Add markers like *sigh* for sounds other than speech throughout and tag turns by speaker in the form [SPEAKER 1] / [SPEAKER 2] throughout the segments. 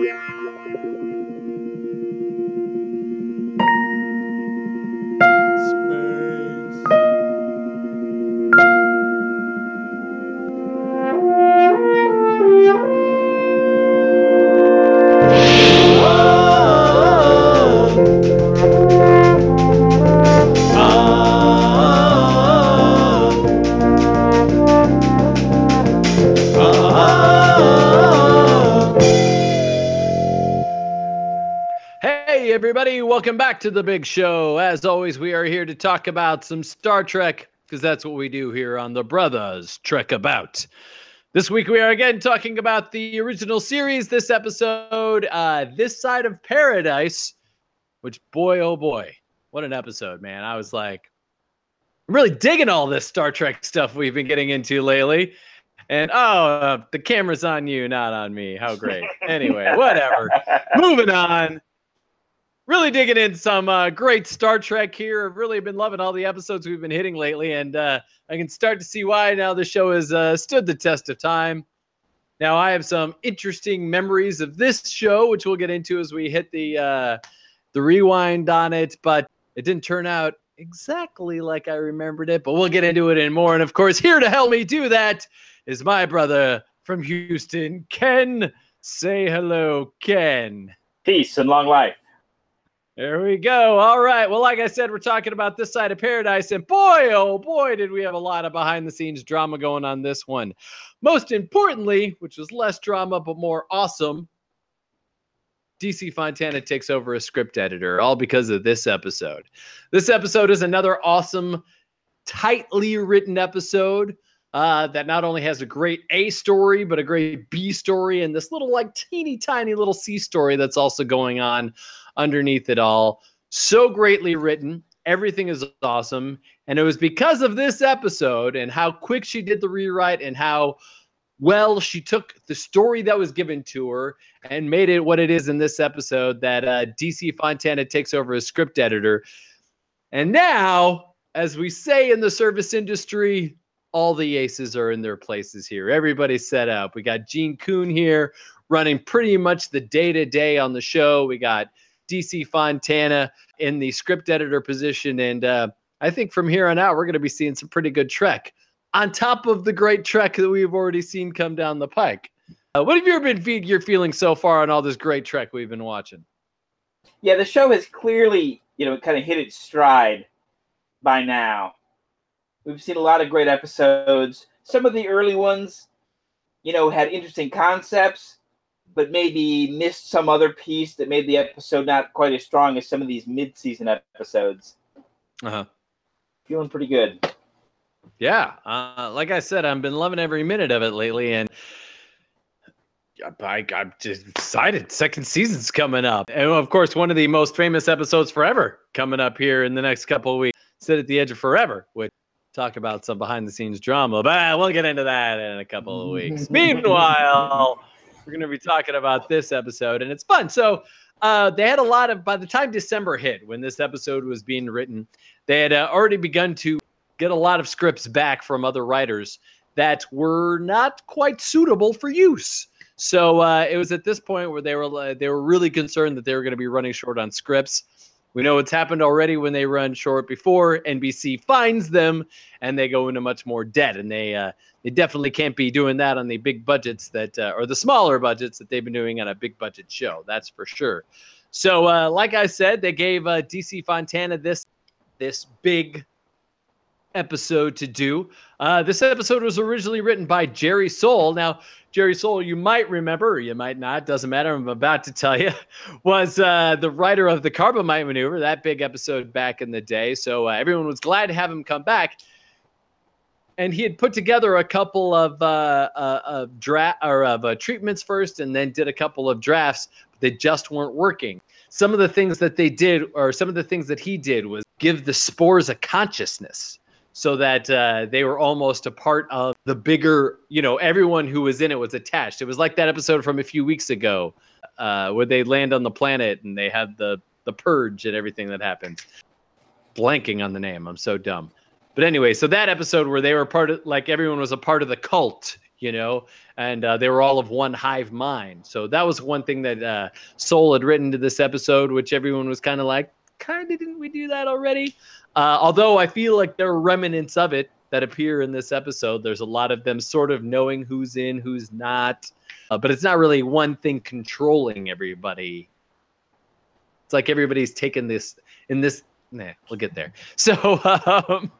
[SPEAKER 1] Hey, everybody, welcome back to the big show. As always, we are here to talk about some Star Trek because that's what we do here on the Brothers Trek About. This week, we are again talking about the original series. This episode, uh, This Side of Paradise, which, boy, oh boy, what an episode, man. I was like, I'm really digging all this Star Trek stuff we've been getting into lately. And oh, uh, the camera's on you, not on me. How great. *laughs* Anyway, whatever. Moving on. Really digging in some uh, great Star Trek here. I've really been loving all the episodes we've been hitting lately, and uh, I can start to see why now the show has uh, stood the test of time. Now, I have some interesting memories of this show, which we'll get into as we hit the uh, the rewind on it, but it didn't turn out exactly like I remembered it. But we'll get into it in more. And of course, here to help me do that is my brother from Houston, Ken. Say hello, Ken.
[SPEAKER 2] Peace and long life.
[SPEAKER 1] There we go. All right. Well, like I said, we're talking about this side of paradise, and boy, oh boy, did we have a lot of behind the scenes drama going on this one. Most importantly, which was less drama but more awesome, DC Fontana takes over as script editor, all because of this episode. This episode is another awesome, tightly written episode uh, that not only has a great A story, but a great B story, and this little, like, teeny tiny little C story that's also going on underneath it all. So greatly written. Everything is awesome. And it was because of this episode and how quick she did the rewrite and how well she took the story that was given to her and made it what it is in this episode that uh, DC Fontana takes over as script editor. And now, as we say in the service industry, all the aces are in their places here. Everybody's set up. We got Gene Coon here running pretty much the day to day on the show. We got DC Fontana in the script editor position. And uh, I think from here on out, we're going to be seeing some pretty good Trek on top of the great Trek that we've already seen come down the pike. Uh, what have you been fe- your feeling so far on all this great Trek we've been watching?
[SPEAKER 2] Yeah, the show has clearly, you know, kind of hit its stride by now. We've seen a lot of great episodes. Some of the early ones, you know, had interesting concepts, but maybe missed some other piece that made the episode not quite as strong as some of these mid-season episodes.
[SPEAKER 1] Uh huh.
[SPEAKER 2] Feeling pretty good.
[SPEAKER 1] Yeah, uh, like I said, I've been loving every minute of it lately, and I, I'm just excited. Second season's coming up, and of course, one of the most famous episodes forever coming up here in the next couple of weeks. City on the edge of forever, which talk about some behind-the-scenes drama, but we'll get into that in a couple of weeks. *laughs* Meanwhile, we're going to be talking about this episode, and it's fun. So. Uh, they had a lot of by the time December hit when this episode was being written, they had uh, already begun to get a lot of scripts back from other writers that were not quite suitable for use. So uh, it was at this point where they were uh, they were really concerned that they were going to be running short on scripts. We know it's happened already when they run short before. NBC finds them and they go into much more debt, and they uh, they definitely can't be doing that on the big budgets that uh, or the smaller budgets that they've been doing on a big budget show. That's for sure. So, uh, like I said, they gave uh, DC Fontana this this big episode to do. Uh, this episode was originally written by Jerry Sohl. Now, Jerry Sohl, you might remember, or you might not, doesn't matter. I'm about to tell you, *laughs* was uh, the writer of the Corbomite Maneuver, that big episode back in the day. So uh, everyone was glad to have him come back. And he had put together a couple of uh, uh, draft or of uh, treatments first, and then did a couple of drafts. But they just weren't working. Some of the things that they did, or some of the things that he did, was give the spores a consciousness so that uh, they were almost a part of the bigger, you know, everyone who was in it was attached. It was like that episode from a few weeks ago uh, where they land on the planet and they have the the purge and everything that happens. Blanking on the name, I'm so dumb. But anyway, so that episode where they were part of, like everyone was a part of the cult, you know, and uh, they were all of one hive mind. So that was one thing that uh, Sohl had written to this episode, which everyone was kind of like, kind of didn't we do that already? Uh, although I feel like there are remnants of it that appear in this episode. There's a lot of them sort of knowing who's in, who's not, uh, but it's not really one thing controlling everybody. It's like everybody's taken this in this. Nah, we'll get there. *laughs* So, um,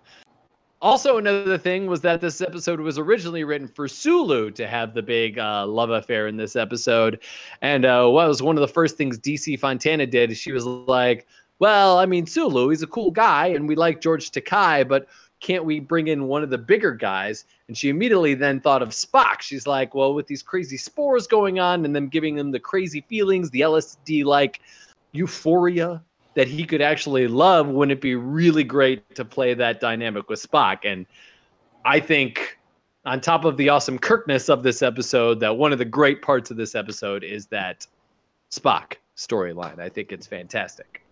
[SPEAKER 1] also another thing was that this episode was originally written for Sulu to have the big uh, love affair in this episode, and uh, what was one of the first things DC Fontana did? Is she was like, "Well, I mean, Sulu, he's a cool guy, and we like George Takei, but." Can't we bring in one of the bigger guys? And she immediately then thought of Spock. She's like, well, with these crazy spores going on and them giving him the crazy feelings, the LSD like euphoria that he could actually love, wouldn't it be really great to play that dynamic with Spock? And I think, on top of the awesome Kirkness of this episode, that one of the great parts of this episode is that Spock storyline. I think it's fantastic.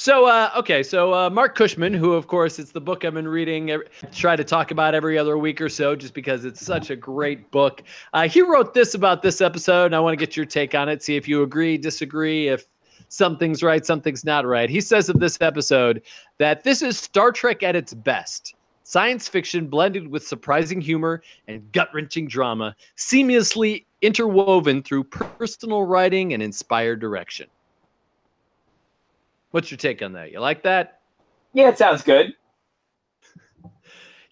[SPEAKER 1] So, uh, okay, so uh, Marc Cushman, who of course it's the book I've been reading, try to talk about every other week or so, just because it's such a great book. Uh, he wrote this about this episode, and I want to get your take on it, see if you agree, disagree, if something's right, something's not right. He says of this episode that this is Star Trek at its best. Science fiction blended with surprising humor and gut wrenching drama, seamlessly interwoven through personal writing and inspired direction. What's your take on that? You like that?
[SPEAKER 2] Yeah, it sounds good.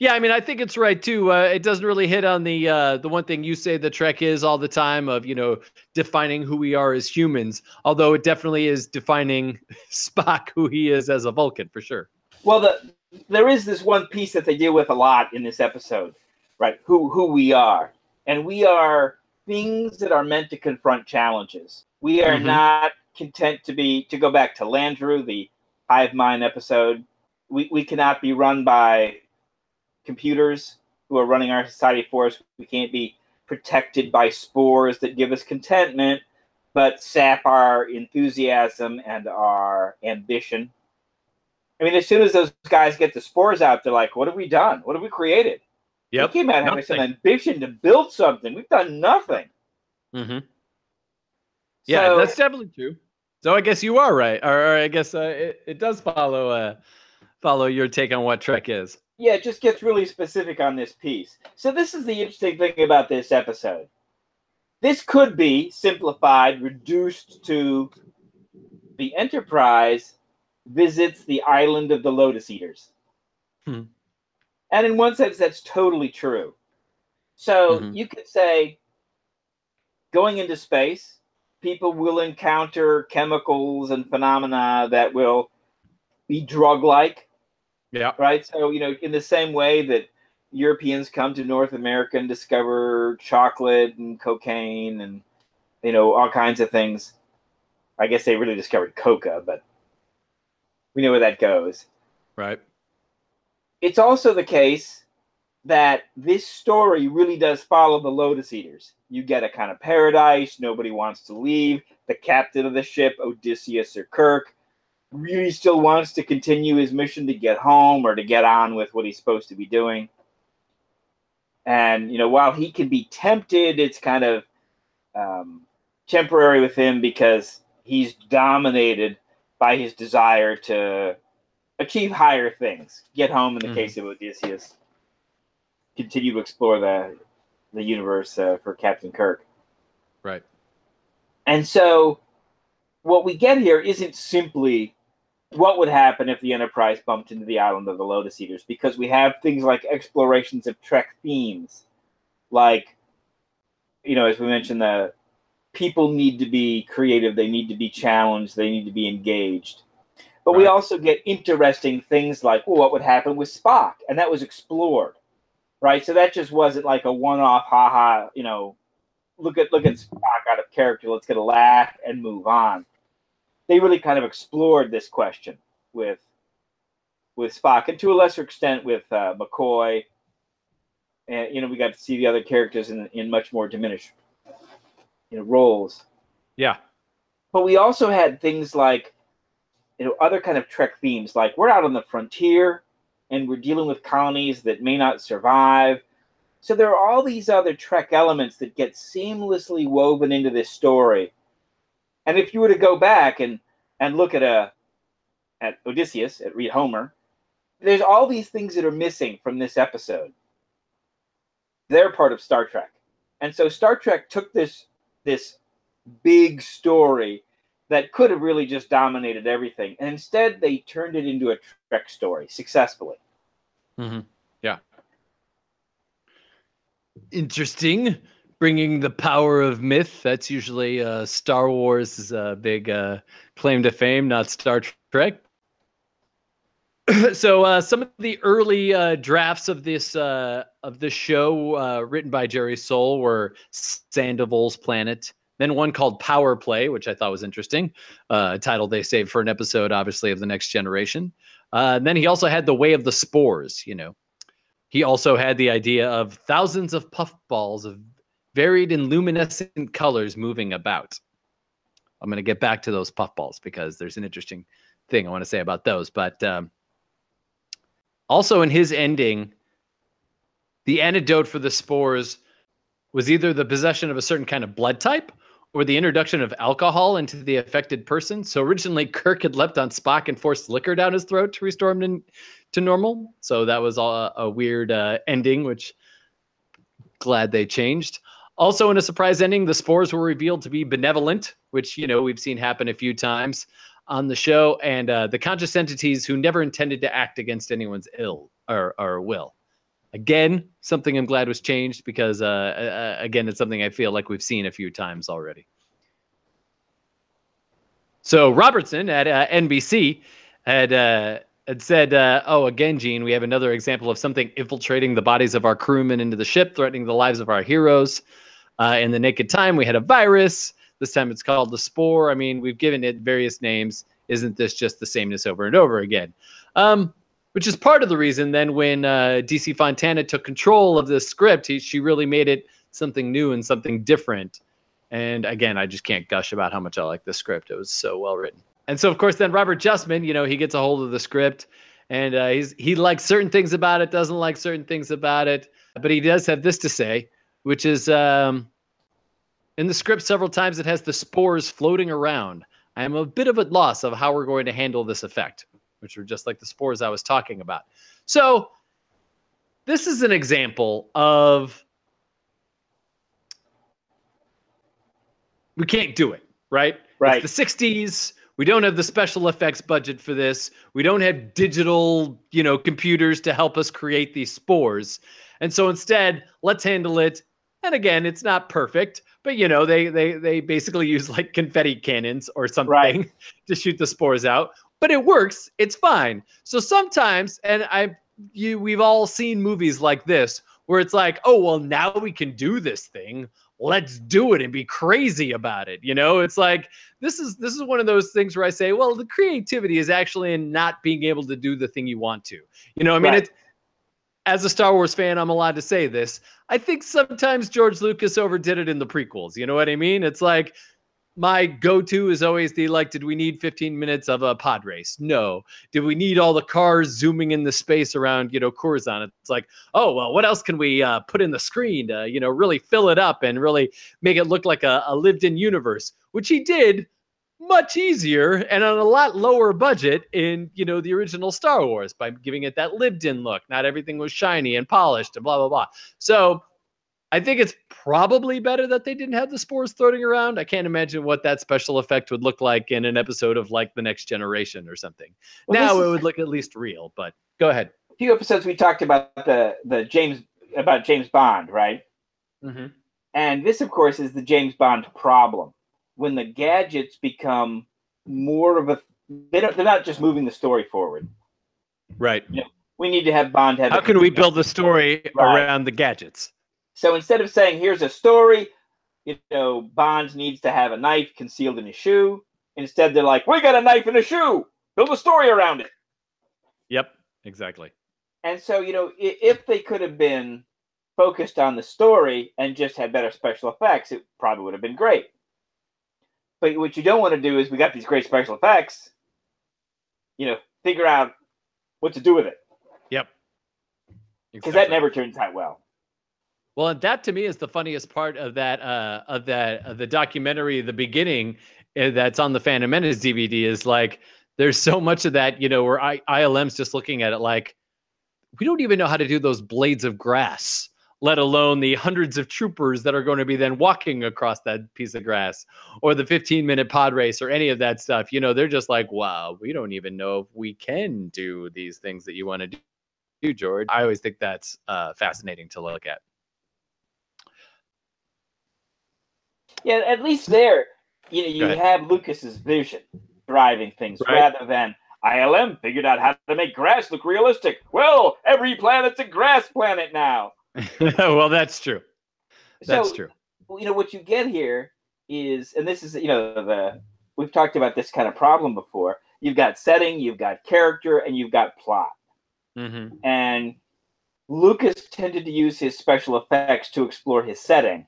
[SPEAKER 1] Yeah, I mean, I think it's right too. Uh, it doesn't really hit on the uh, the one thing you say the Trek is all the time of you know defining who we are as humans. Although it definitely is defining *laughs* Spock who he is as a Vulcan for sure.
[SPEAKER 2] Well, the, there is this one piece that they deal with a lot in this episode, right? Who who we are, and we are things that are meant to confront challenges. We are mm-hmm. not content to be to go back to Landru, the hive mind episode. We we cannot be run by computers who are running our society for us. We can't be protected by spores that give us contentment, but sap our enthusiasm and our ambition. I mean, as soon as those guys get the spores out, they're like, "What have we done? What have we created?"
[SPEAKER 1] Yep.
[SPEAKER 2] We came out having some ambition to build something. We've done nothing.
[SPEAKER 1] Mm-hmm. Yeah, so, that's definitely true. So I guess you are right, or, or I guess uh, it, it does follow uh, follow your take on what Trek is.
[SPEAKER 2] Yeah, it just gets really specific on this piece. So this is the interesting thing about this episode. This could be simplified, reduced to the Enterprise visits the island of the Lotus Eaters. Hmm. And in one sense, that's totally true. So mm-hmm. you could say going into space, people will encounter chemicals and phenomena that will be drug like.
[SPEAKER 1] Yeah.
[SPEAKER 2] Right. So, you know, in the same way that Europeans come to North America and discover chocolate and cocaine and, you know, all kinds of things. I guess they really discovered coca, but we know where that goes.
[SPEAKER 1] Right.
[SPEAKER 2] It's also the case that this story really does follow the Lotus Eaters. You get a kind of paradise, nobody wants to leave. The captain of the ship, Odysseus or Kirk, really still wants to continue his mission to get home or to get on with what he's supposed to be doing. And, you know, while he can be tempted, it's kind of um, temporary with him because he's dominated by his desire to achieve higher things, get home in the mm-hmm. case of Odysseus continue to explore the the universe uh, for Captain Kirk.
[SPEAKER 1] Right.
[SPEAKER 2] And so, what we get here isn't simply what would happen if the Enterprise bumped into the island of the Lotus Eaters, because we have things like explorations of Trek themes, like, you know, as we mentioned, the people need to be creative, they need to be challenged, they need to be engaged. But right. we also get interesting things like, well, what would happen with Spock? And that was explored right? So that just wasn't like a one-off, haha, you know, look at look at Spock out of character. Let's get a laugh and move on. They really kind of explored this question with with Spock, and to a lesser extent with uh, McCoy. And you know, we got to see the other characters in in much more diminished you know roles.
[SPEAKER 1] Yeah.
[SPEAKER 2] But we also had things like you know other kind of Trek themes, like we're out on the frontier and we're dealing with colonies that may not survive. So there are all these other Trek elements that get seamlessly woven into this story. And if you were to go back and and look at a at Odysseus, at read Homer, there's all these things that are missing from this episode. They're part of Star Trek. And so Star Trek took this this big story that could have really just dominated everything. And instead, they turned it into a Trek story successfully.
[SPEAKER 1] Mm-hmm. Yeah. Interesting. Bringing the power of myth. That's usually uh, Star Wars' uh, big uh, claim to fame, not Star Trek. *clears throat* so uh, some of the early uh, drafts of this uh, of this show uh, written by Jerry Sohl were Sandoval's Planet, then one called Power Play, which I thought was interesting, uh, a title they saved for an episode, obviously, of the Next Generation. Uh, then he also had The Way of the Spores. You know, he also had the idea of thousands of puffballs of varied and luminescent colors moving about. I'm going to get back to those puffballs because there's an interesting thing I want to say about those, but. Um, also, in his ending, the antidote for the spores was either the possession of a certain kind of blood type or the introduction of alcohol into the affected person. So originally, Kirk had leapt on Spock and forced liquor down his throat to restore him to, to normal. So that was a, a weird uh, ending, which glad they changed. Also, in a surprise ending, the spores were revealed to be benevolent, which you know we've seen happen a few times on the show, and uh, the conscious entities who never intended to act against anyone's ill or, or will. Again, something I'm glad was changed because, uh, uh, again, it's something I feel like we've seen a few times already. So Robertson at uh, NBC had uh, had said, uh, "Oh, again, Gene, we have another example of something infiltrating the bodies of our crewmen into the ship, threatening the lives of our heroes." in the Naked Time, we had a virus. This time it's called the Spore. I mean, we've given it various names. Isn't this just the sameness over and over again? Um, which is part of the reason then when uh, DC Fontana took control of the script, he, she really made it something new and something different. And again, I just can't gush about how much I like the script. It was so well written. And so, of course, then Robert Justman, you know, he gets a hold of the script and uh, he's he likes certain things about it, doesn't like certain things about it, but he does have this to say, which is um, in the script, several times it has the spores floating around. I am a bit of a loss of how we're going to handle this effect, which are just like the spores I was talking about. So, this is an example of we can't do it, right?
[SPEAKER 2] Right.
[SPEAKER 1] It's the 60s. We don't have the special effects budget for this. We don't have digital, you know, computers to help us create these spores. And so instead, let's handle it. And again, it's not perfect, but you know they they they basically use like confetti cannons or something right. *laughs* to shoot the spores out but it works it's fine so sometimes and i you we've all seen movies like this where it's like oh well now we can do this thing let's do it and be crazy about it you know it's like this is this is one of those things where i say well the creativity is actually in not being able to do the thing you want to you know i mean right. it's as a Star Wars fan, I'm allowed to say this. I think sometimes George Lucas overdid it in the prequels. You know what I mean? It's like my go-to is always the like, did we need 15 minutes of a pod race? No. Did we need all the cars zooming in the space around, you know, Coruscant? It's like, oh well, what else can we uh, put in the screen to, you know, really fill it up and really make it look like a, a lived-in universe? Which he did much easier and on a lot lower budget in you know the original Star Wars by giving it that lived-in look. Not everything was shiny and polished and blah blah blah. So I think it's probably better that they didn't have the spores floating around. I can't imagine what that special effect would look like in an episode of like the Next Generation or something. Well, now it would look at least real, but go ahead.
[SPEAKER 2] A few episodes we talked about the the James about James Bond, right?
[SPEAKER 1] Mm-hmm.
[SPEAKER 2] And this, of course, is the James Bond problem when the gadgets become more of a they don't, they're not just moving the story forward.
[SPEAKER 1] Right.
[SPEAKER 2] You know, we need to have Bond have.
[SPEAKER 1] How can we build the story right. around the gadgets?
[SPEAKER 2] So instead of saying here's a story, you know, Bond needs to have a knife concealed in his shoe. Instead, they're like, we got a knife in a shoe. Build a story around it.
[SPEAKER 1] Yep, exactly.
[SPEAKER 2] And so, you know, if they could have been focused on the story and just had better special effects, it probably would have been great. But what you don't want to do is we got these great special effects. You know, figure out what to do with it.
[SPEAKER 1] Yep.
[SPEAKER 2] Because that never turns out well.
[SPEAKER 1] Well, that to me is the funniest part of that uh, of that of the documentary, the beginning uh, that's on the Phantom Menace DVD is like there's so much of that, you know, where I, ILM's just looking at it like we don't even know how to do those blades of grass, let alone the hundreds of troopers that are going to be then walking across that piece of grass or the 15 minute pod race or any of that stuff. You know, they're just like, wow, we don't even know if we can do these things that you want to do, George. I always think that's uh, fascinating to look at.
[SPEAKER 2] Yeah, at least there, you know, you have Lucas's vision driving things right. rather than ILM figured out how to make grass look realistic. Well, every planet's a grass planet now. *laughs*
[SPEAKER 1] well, that's true. That's
[SPEAKER 2] so,
[SPEAKER 1] true.
[SPEAKER 2] You know what you get here is, and this is you know the we've talked about this kind of problem before. You've got setting, you've got character, and you've got plot. Mm-hmm. And Lucas tended to use his special effects to explore his setting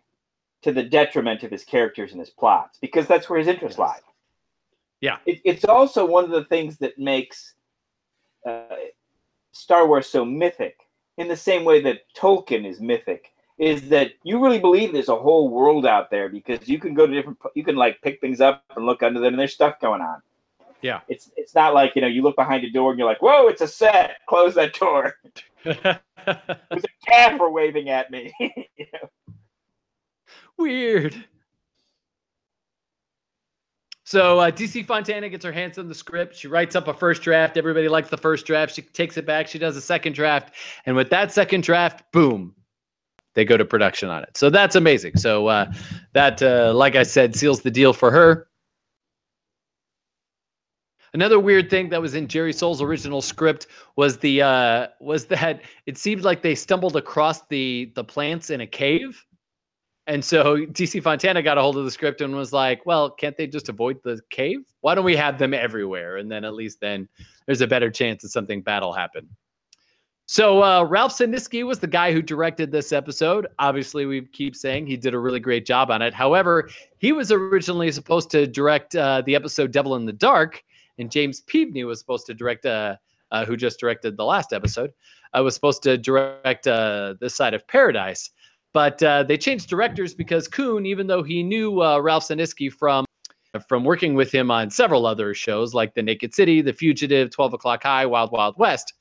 [SPEAKER 2] to the detriment of his characters and his plots because that's where his interest yes. lies.
[SPEAKER 1] Yeah.
[SPEAKER 2] It, it's also one of the things that makes uh, Star Wars so mythic, in the same way that Tolkien is mythic, is that you really believe there's a whole world out there because you can go to different, you can like pick things up and look under them, and there's stuff going on.
[SPEAKER 1] Yeah.
[SPEAKER 2] It's it's not like you know you look behind a door and you're like, whoa, it's a set. Close that door. *laughs* There's a camera waving at me. *laughs* you know?
[SPEAKER 1] Weird. So uh, DC Fontana gets her hands on the script. She writes up a first draft. Everybody likes the first draft. She takes it back. She does a second draft, and with that second draft, boom, they go to production on it. So that's amazing. So uh, that, uh, like I said, seals the deal for her. Another weird thing that was in Jerry Sohl's original script was the uh, was that it seemed like they stumbled across the the plants in a cave and so *laughs* DC Fontana got a hold of the script and was like, well, can't they just avoid the cave? Why don't we have them everywhere? And then at least then there's a better chance that something bad will happen. So uh, Ralph Senensky was the guy who directed this episode. Obviously, we keep saying he did a really great job on it. However, he was originally supposed to direct uh, the episode Devil in the Dark, and James Pevney was supposed to direct, uh, uh who just directed the last episode, uh, was supposed to direct uh, this side of Paradise. But uh, they changed directors because Coon, even though he knew uh, Ralph Senensky from from working with him on several other shows like The Naked City, The Fugitive, 12 O'Clock High, Wild Wild West,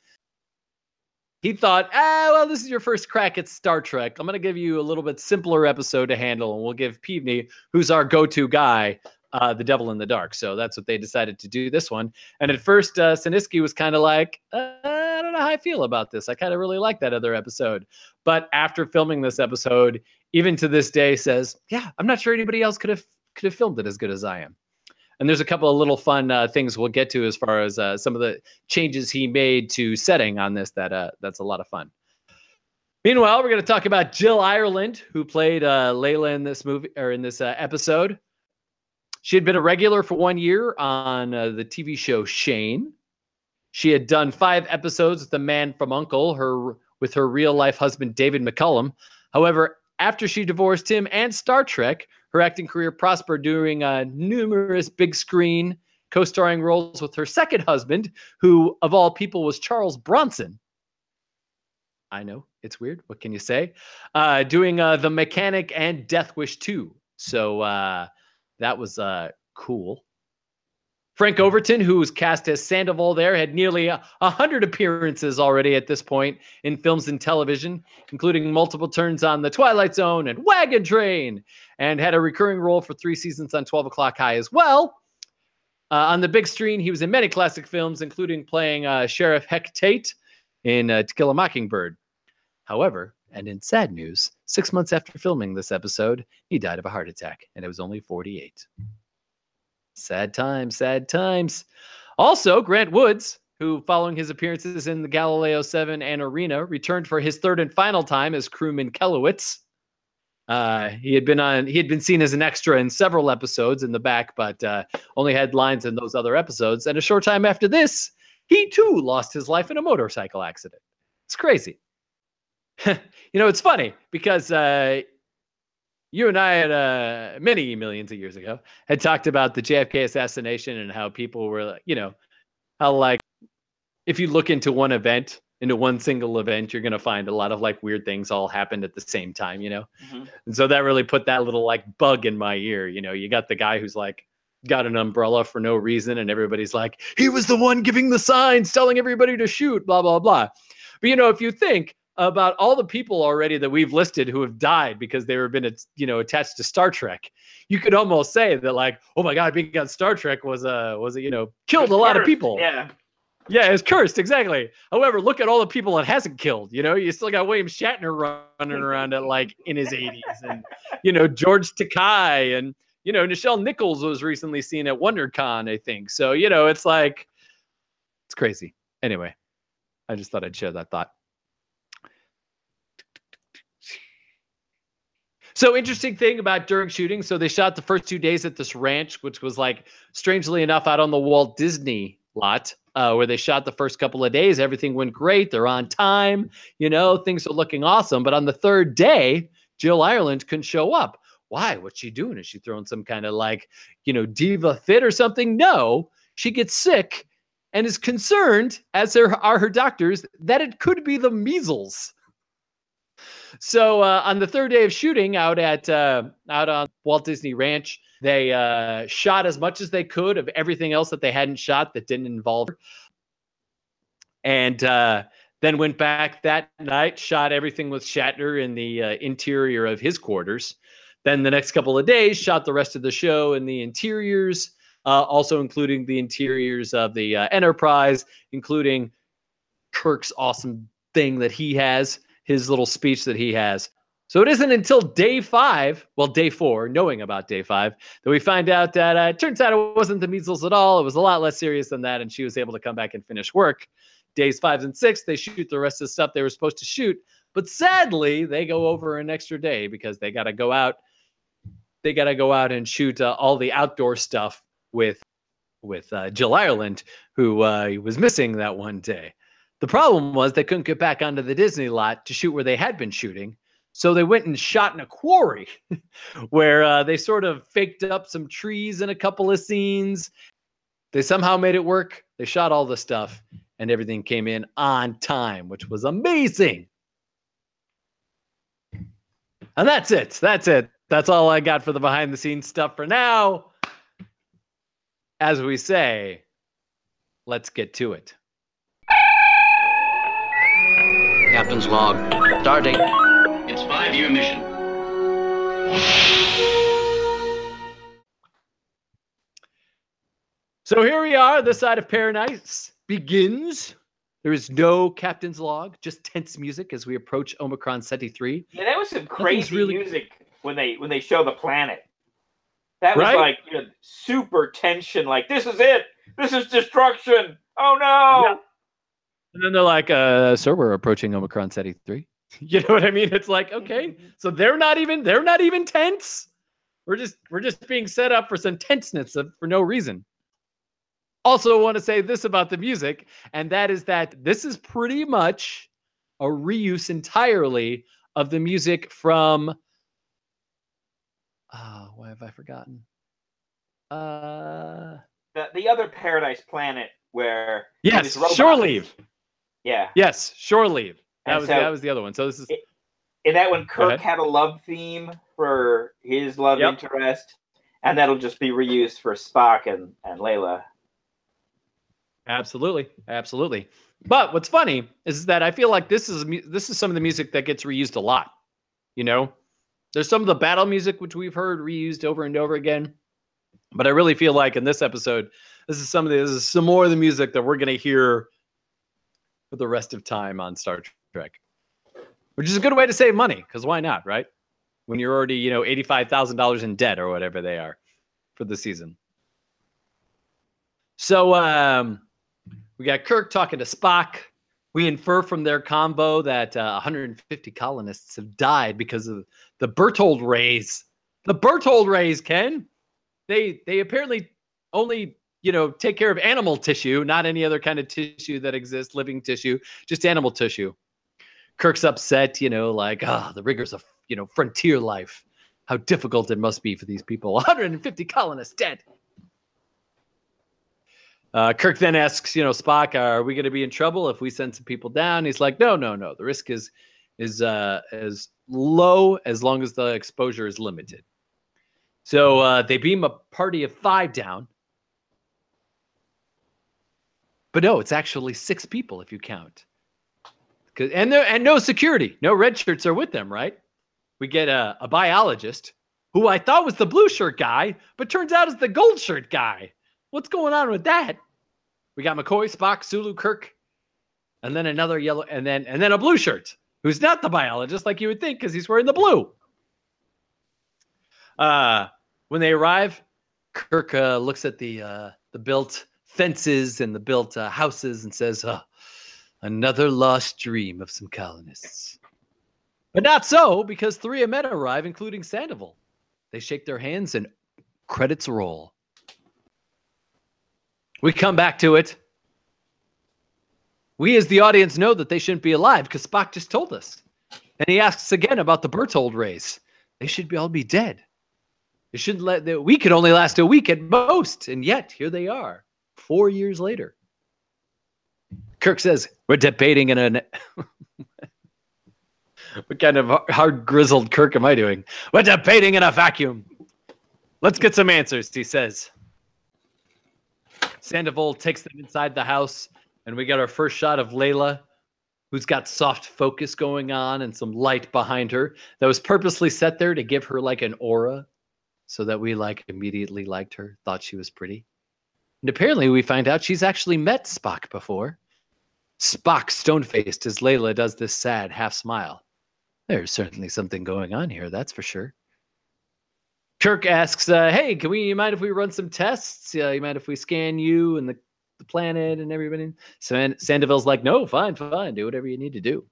[SPEAKER 1] he thought, ah, well, this is your first crack at Star Trek. I'm going to give you a little bit simpler episode to handle, and we'll give Pevney, who's our go-to guy, uh, The Devil in the Dark. So that's what they decided to do this one. And at first, uh, Senensky was kind of like, uh, don't know how I feel about this. I kind of really like that other episode. But after filming this episode, even to this day, says, yeah, I'm not sure anybody else could have could have filmed it as good as I am. And there's a couple of little fun uh, things we'll get to as far as uh, some of the changes he made to setting on this. That uh, that's a lot of fun. Meanwhile, we're going to talk about Jill Ireland, who played uh, Layla in this movie or in this uh, episode. She had been a regular for one year on uh, the TV show Shane. She had done five episodes with the man from Uncle, her with her real life husband David McCallum. However, after she divorced him and Star Trek, her acting career prospered, doing uh, numerous big screen co-starring roles with her second husband, who of all people was Charles Bronson. I know it's weird. What can you say? Uh, doing uh, the Mechanic and Death Wish 2. So uh, that was uh, cool. Frank Overton, who was cast as Sandoval there, had nearly a 100 appearances already at this point in films and television, including multiple turns on The Twilight Zone and Wagon Train, and had a recurring role for three seasons on 12 O'Clock High as well. Uh, on the big screen, he was in many classic films, including playing uh, Sheriff Heck Tate in uh, To Kill a Mockingbird. However, and in sad news, six months after filming this episode, he died of a heart attack, and it was only 48. Sad times, sad times. Also, Grant Woods, who, following his appearances in the Galileo 7 and Arena, returned for his third and final time as crewman Kelowitz. Uh, he had been on. He had been seen as an extra in several episodes in the back, but uh, only had lines in those other episodes. And a short time after this, he too lost his life in a motorcycle accident. It's crazy. *laughs* you know, it's funny because uh, you and I had uh, many millions of years ago had talked about the JFK assassination and how people were, like, you know, how like if you look into one event, into one single event, you're gonna find a lot of like weird things all happened at the same time, you know.
[SPEAKER 2] Mhm.
[SPEAKER 1] And so that really put that little like bug in my ear. You know, you got the guy who's like got an umbrella for no reason, and everybody's like, he was the one giving the signs, telling everybody to shoot, blah blah blah. But you know, if you think about all the people already that we've listed who have died because they were been you know attached to Star Trek, you could almost say that like, oh my God, being on Star Trek was a was a you know killed a lot of people.
[SPEAKER 2] Yeah.
[SPEAKER 1] Yeah, it's cursed, exactly. However, look at all the people it hasn't killed. You know, you still got William Shatner running around at like in his 80s, and you know George Takei, and you know Nichelle Nichols was recently seen at WonderCon, I think. So you know, it's like it's crazy. Anyway, I just thought I'd share that thought. So interesting thing about during shooting. So they shot the first two days at this ranch, which was like strangely enough out on the Walt Disney lot, uh, where they shot the first couple of days. Everything went great. They're on time. You know, things are looking awesome. But on the third day, Jill Ireland couldn't show up. Why? What's she doing? Is she throwing some kind of like, you know, diva fit or something? No, she gets sick and is concerned, as are, are her doctors, that it could be the measles. So uh, on the third day of shooting out at uh, out on Walt Disney Ranch, they uh, shot as much as they could of everything else that they hadn't shot that didn't involve. And uh, then went back that night, shot everything with Shatner in the uh, interior of his quarters. Then the next couple of days, shot the rest of the show in the interiors, uh, also including the interiors of the Enterprise, including Kirk's awesome thing that he has, his little speech that he has. So it isn't until day five, well, day four, knowing about day five, that we find out that uh, it turns out it wasn't the measles at all. It was a lot less serious than that, and she was able to come back and finish work. Days five and six, they shoot the rest of the stuff they were supposed to shoot, but sadly, they go over an extra day because they got to go out. They got to go out and shoot uh, all the outdoor stuff with with uh, Jill Ireland, who uh, was missing that one day. The problem was they couldn't get back onto the Disney lot to shoot where they had been shooting. So they went and shot in a quarry *laughs* where uh, they sort of faked up some trees in a couple of scenes. They somehow made it work. They shot all the stuff and everything came in on time, which was amazing. And that's it. That's it. That's all I got for the behind the scenes stuff for now. As we say, let's get to it.
[SPEAKER 3] Captain's log. Starting.
[SPEAKER 4] It's five-year mission.
[SPEAKER 1] So here we are, this side of paradise begins. There is no captain's log, just tense music as we approach Omicron Ceti 3.
[SPEAKER 2] Yeah, that was some crazy
[SPEAKER 1] really-
[SPEAKER 2] music when they when they show the planet. That was
[SPEAKER 1] Right?
[SPEAKER 2] like you know, super tension. Like this is it. This is destruction. Oh no.
[SPEAKER 1] And then they're like, uh, sir, we're approaching Omicron Ceti 3. *laughs* You know what I mean? It's like, okay, so they're not even they're not even tense. We're just we're just being set up for some tenseness of, for no reason. Also, want to say this about the music, and that is that this is pretty much a reuse entirely of the music from. Ah, why have I forgotten? Uh,
[SPEAKER 2] The the other paradise planet where
[SPEAKER 1] yes, shore leave.
[SPEAKER 2] Yeah.
[SPEAKER 1] Yes, shore leave. That
[SPEAKER 2] And
[SPEAKER 1] was
[SPEAKER 2] so-
[SPEAKER 1] that was the other one. So this is
[SPEAKER 2] In that one, Kirk had a love theme for his love
[SPEAKER 1] Yep.
[SPEAKER 2] interest, and that'll just be reused for Spock and, and Layla.
[SPEAKER 1] Absolutely, absolutely. But what's funny is that I feel like this is this is some of the music that gets reused a lot. You know, there's some of the battle music which we've heard reused over and over again, but I really feel like in this episode, this is some of the, this is some more of the music that we're gonna hear for the rest of time on Star Trek, which is a good way to save money because why not, right? When you're already you know eighty five thousand dollars in debt or whatever they are for the season. So um, we got Kirk talking to Spock. We infer from their combo that uh, 150 colonists have died because of the Berthold rays. The Berthold rays, Ken. They they apparently only you know take care of animal tissue, not any other kind of tissue that exists, living tissue, just animal tissue. Kirk's upset, you know, like ah, the rigors of you know frontier life. How difficult it must be for these people. *laughs* 150 colonists dead. Uh, Kirk then asks, you know, Spock, are we going to be in trouble if we send some people down? He's like, no, no, no. The risk is is uh, as low as long as the exposure is limited. So uh, they beam a party of five down. But no, it's actually six people if you count. And there and no security, no red shirts are with them, right? We get a, a biologist who I thought was the blue shirt guy, but turns out is the gold shirt guy. What's going on with that? We got McCoy, Spock, Sulu, Kirk, and then another yellow, and then and then a blue shirt who's not the biologist like you would think because he's wearing the blue. Uh, when they arrive, Kirk uh, looks at the uh, the built fences and the built uh, houses and says, uh, "Another lost dream of some colonists." But not so, because three of men arrive, including Sandoval. They shake their hands and credits roll. We come back to it. We, as the audience, know that they shouldn't be alive because Spock just told us. And he asks again about the Berthold rays. They should be all be dead. They shouldn't let. They, we could only last a week at most, and yet here they are, four years later. Kirk says we're debating in an. *laughs* what kind of hard grizzled Kirk am I doing? We're debating in a vacuum. Let's get some answers, he says. Sandoval takes them inside the house, and we get our first shot of Layla, who's got soft focus going on and some light behind her that was purposely set there to give her like an aura so that we like immediately liked her, thought she was pretty. And apparently we find out she's actually met Spock before. Spock stone faced as Layla does this sad half smile. There's certainly something going on here, that's for sure. Kirk asks, uh, "Hey, can we? You mind if we run some tests? Uh, you mind if we scan you and the, the planet and everybody?" San- Sandoval's like, "No, fine, fine. Do whatever you need to do."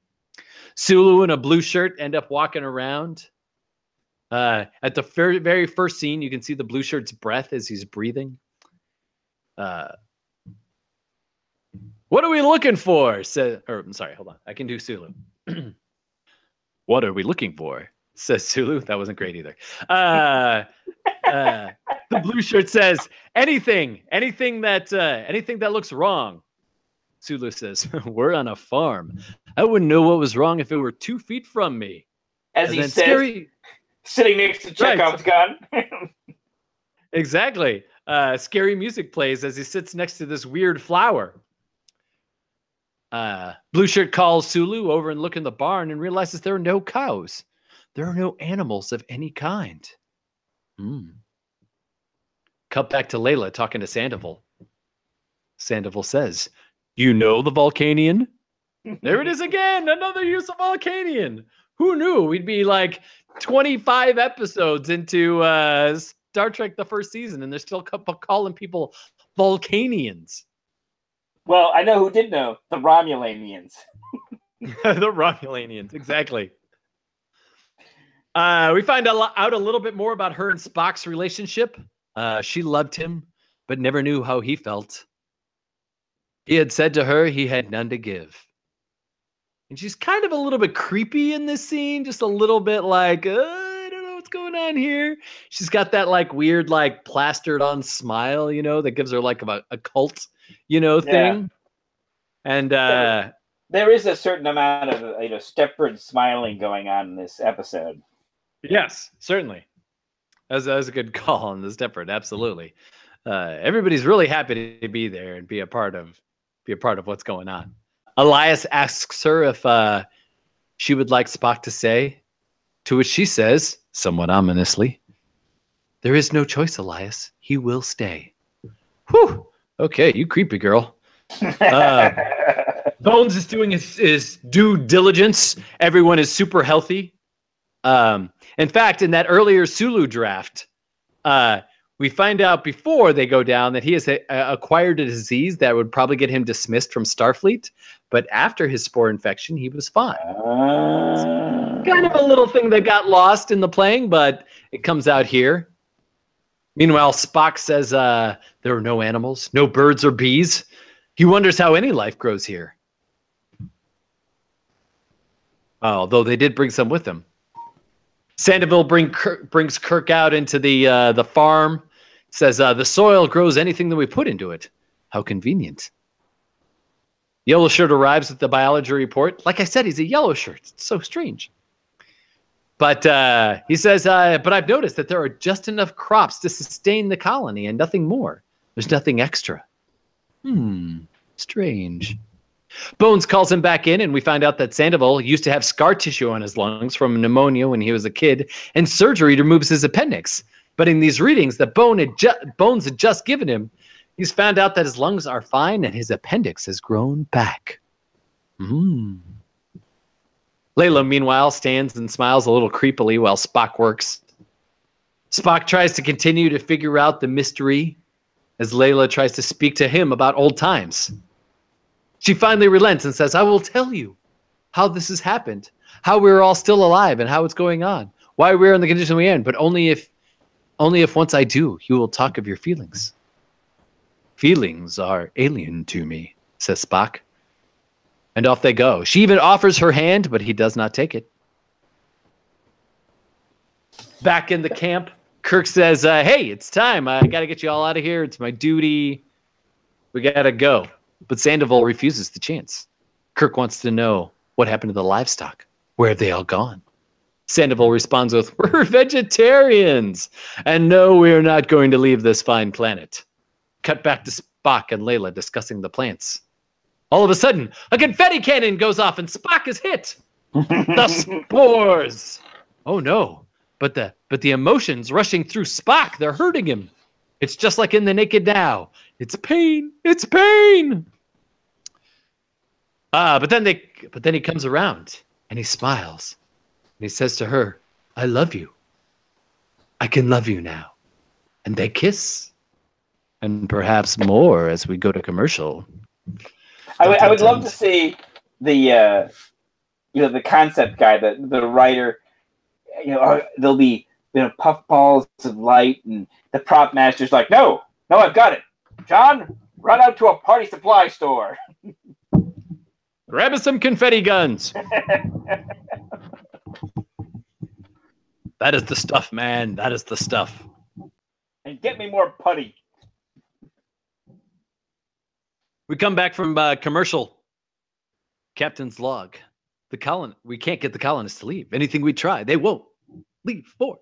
[SPEAKER 1] Sulu in a blue shirt end up walking around. Uh, at the very, very first scene, you can see the blue shirt's breath as he's breathing. Uh, what are we looking for? Says, or I'm sorry, hold on. I can do Sulu. *clears throat* what are we looking for? Says Sulu. That wasn't great either. Uh, uh, the blue shirt says anything, anything that, uh, anything that looks wrong. Sulu says, *laughs* "We're on a farm. I wouldn't know what was wrong if it were two feet from me."
[SPEAKER 2] As
[SPEAKER 1] And
[SPEAKER 2] he says,
[SPEAKER 1] Scary-
[SPEAKER 2] sitting next to
[SPEAKER 1] Right.
[SPEAKER 2] Chekhov's gun. *laughs*
[SPEAKER 1] Exactly. Uh, scary music plays as he sits next to this weird flower. Uh, Blue Shirt calls Sulu over and look in the barn and realizes there are no cows. There are no animals of any kind. Hmm. Cut back to Layla talking to Sandoval. Sandoval says, You know the Vulcanian? *laughs* there it is again. Another use of Vulcanian. Who knew we'd be like 25 episodes into uh, Star Trek the first season and they're still calling people Vulcanians.
[SPEAKER 2] well, I know who did know. The Romulanians. *laughs* *laughs*
[SPEAKER 1] the Romulanians, exactly. Uh, we find out a little bit more about her and Spock's relationship. Uh, she loved him, but never knew how he felt. He had said to her he had none to give. And she's kind of a little bit creepy in this scene, just a little bit like, uh, I don't know what's going on here. She's got that like weird, like plastered on smile, you know, that gives her like a, a cult, you know,
[SPEAKER 2] Yeah.
[SPEAKER 1] thing. And uh,
[SPEAKER 2] There is a certain amount of you know Stepford smiling going on in this episode.
[SPEAKER 1] Yes, certainly. That was, that was a good *laughs* call on the Stepford. Absolutely. Uh, everybody's really happy to be there and be a part of be a part of what's going on. Elias asks her if uh, she would like Spock to say, to which she says, somewhat ominously, "There is no choice, Elias. He will stay." Whew. Okay, you creepy girl. *laughs* Uh, Bones is doing his, his due diligence. Everyone is super healthy. Um, in fact, in that earlier Sulu draft, uh, we find out before they go down that he has a, a- acquired a disease that would probably get him dismissed from Starfleet. But after his spore infection, he was fine.
[SPEAKER 2] Uh,
[SPEAKER 1] Kind of a little thing that got lost in the playing, but it comes out here. Meanwhile, Spock says uh, there are no animals, no birds or bees. He wonders how any life grows here. Although they did bring some with them. Sandoval bring Kirk, brings Kirk out into the uh, the farm. Says uh, the soil grows anything that we put into it. How convenient. Yellow shirt arrives with the biology report. Like I said, he's a yellow shirt. It's so strange. But uh, he says, uh, but I've noticed that there are just enough crops to sustain the colony and nothing more. There's nothing extra. Hmm, strange. Bones calls him back in, and we find out that Sandoval used to have scar tissue on his lungs from pneumonia when he was a kid, and surgery removes his appendix. But in these readings that Bone had ju- Bones had just given him, he's found out that his lungs are fine and his appendix has grown back. Hmm. Layla, meanwhile, stands and smiles a little creepily while Spock works. Spock tries to continue to figure out the mystery as Layla tries to speak to him about old times. She finally relents and says, I will tell you how this has happened, how we're all still alive and how it's going on, why we're in the condition we're in, but only if only if once I do, you will talk of your feelings. Feelings are alien to me, says Spock. And off they go. She even offers her hand, but he does not take it. Back in the camp, Kirk says, uh, Hey, it's time. I got to get you all out of here. It's my duty. We got to go. But Sandoval refuses the chance. Kirk wants to know what happened to the livestock. Where have they all gone? Sandoval responds with, *laughs* We're vegetarians. And no, we're not going to leave this fine planet. Cut back to Spock and Layla discussing the plants. All of a sudden, a confetti cannon goes off and Spock is hit. *laughs* the spores. Oh no. But the but the emotions rushing through Spock, they're hurting him. It's just like in the Naked Now. It's pain. It's pain. Ah, but then they but then he comes around and he smiles. And he says to her, I love you. I can love you now. And they kiss. And perhaps more as we go to commercial.
[SPEAKER 2] I would, I would love to see the uh, you know the concept guy, the the writer. You know, uh, there'll be you know puffballs of light, and the prop master's like, "No, no, I've got it, John. Run out to a party supply store."
[SPEAKER 1] Grab us some confetti guns. *laughs* that is the stuff, man. That is the stuff.
[SPEAKER 2] and get me more putty.
[SPEAKER 1] We come back from uh, commercial. Captain's log. The colon. We can't get the colonists to leave. Anything we try, they won't leave for.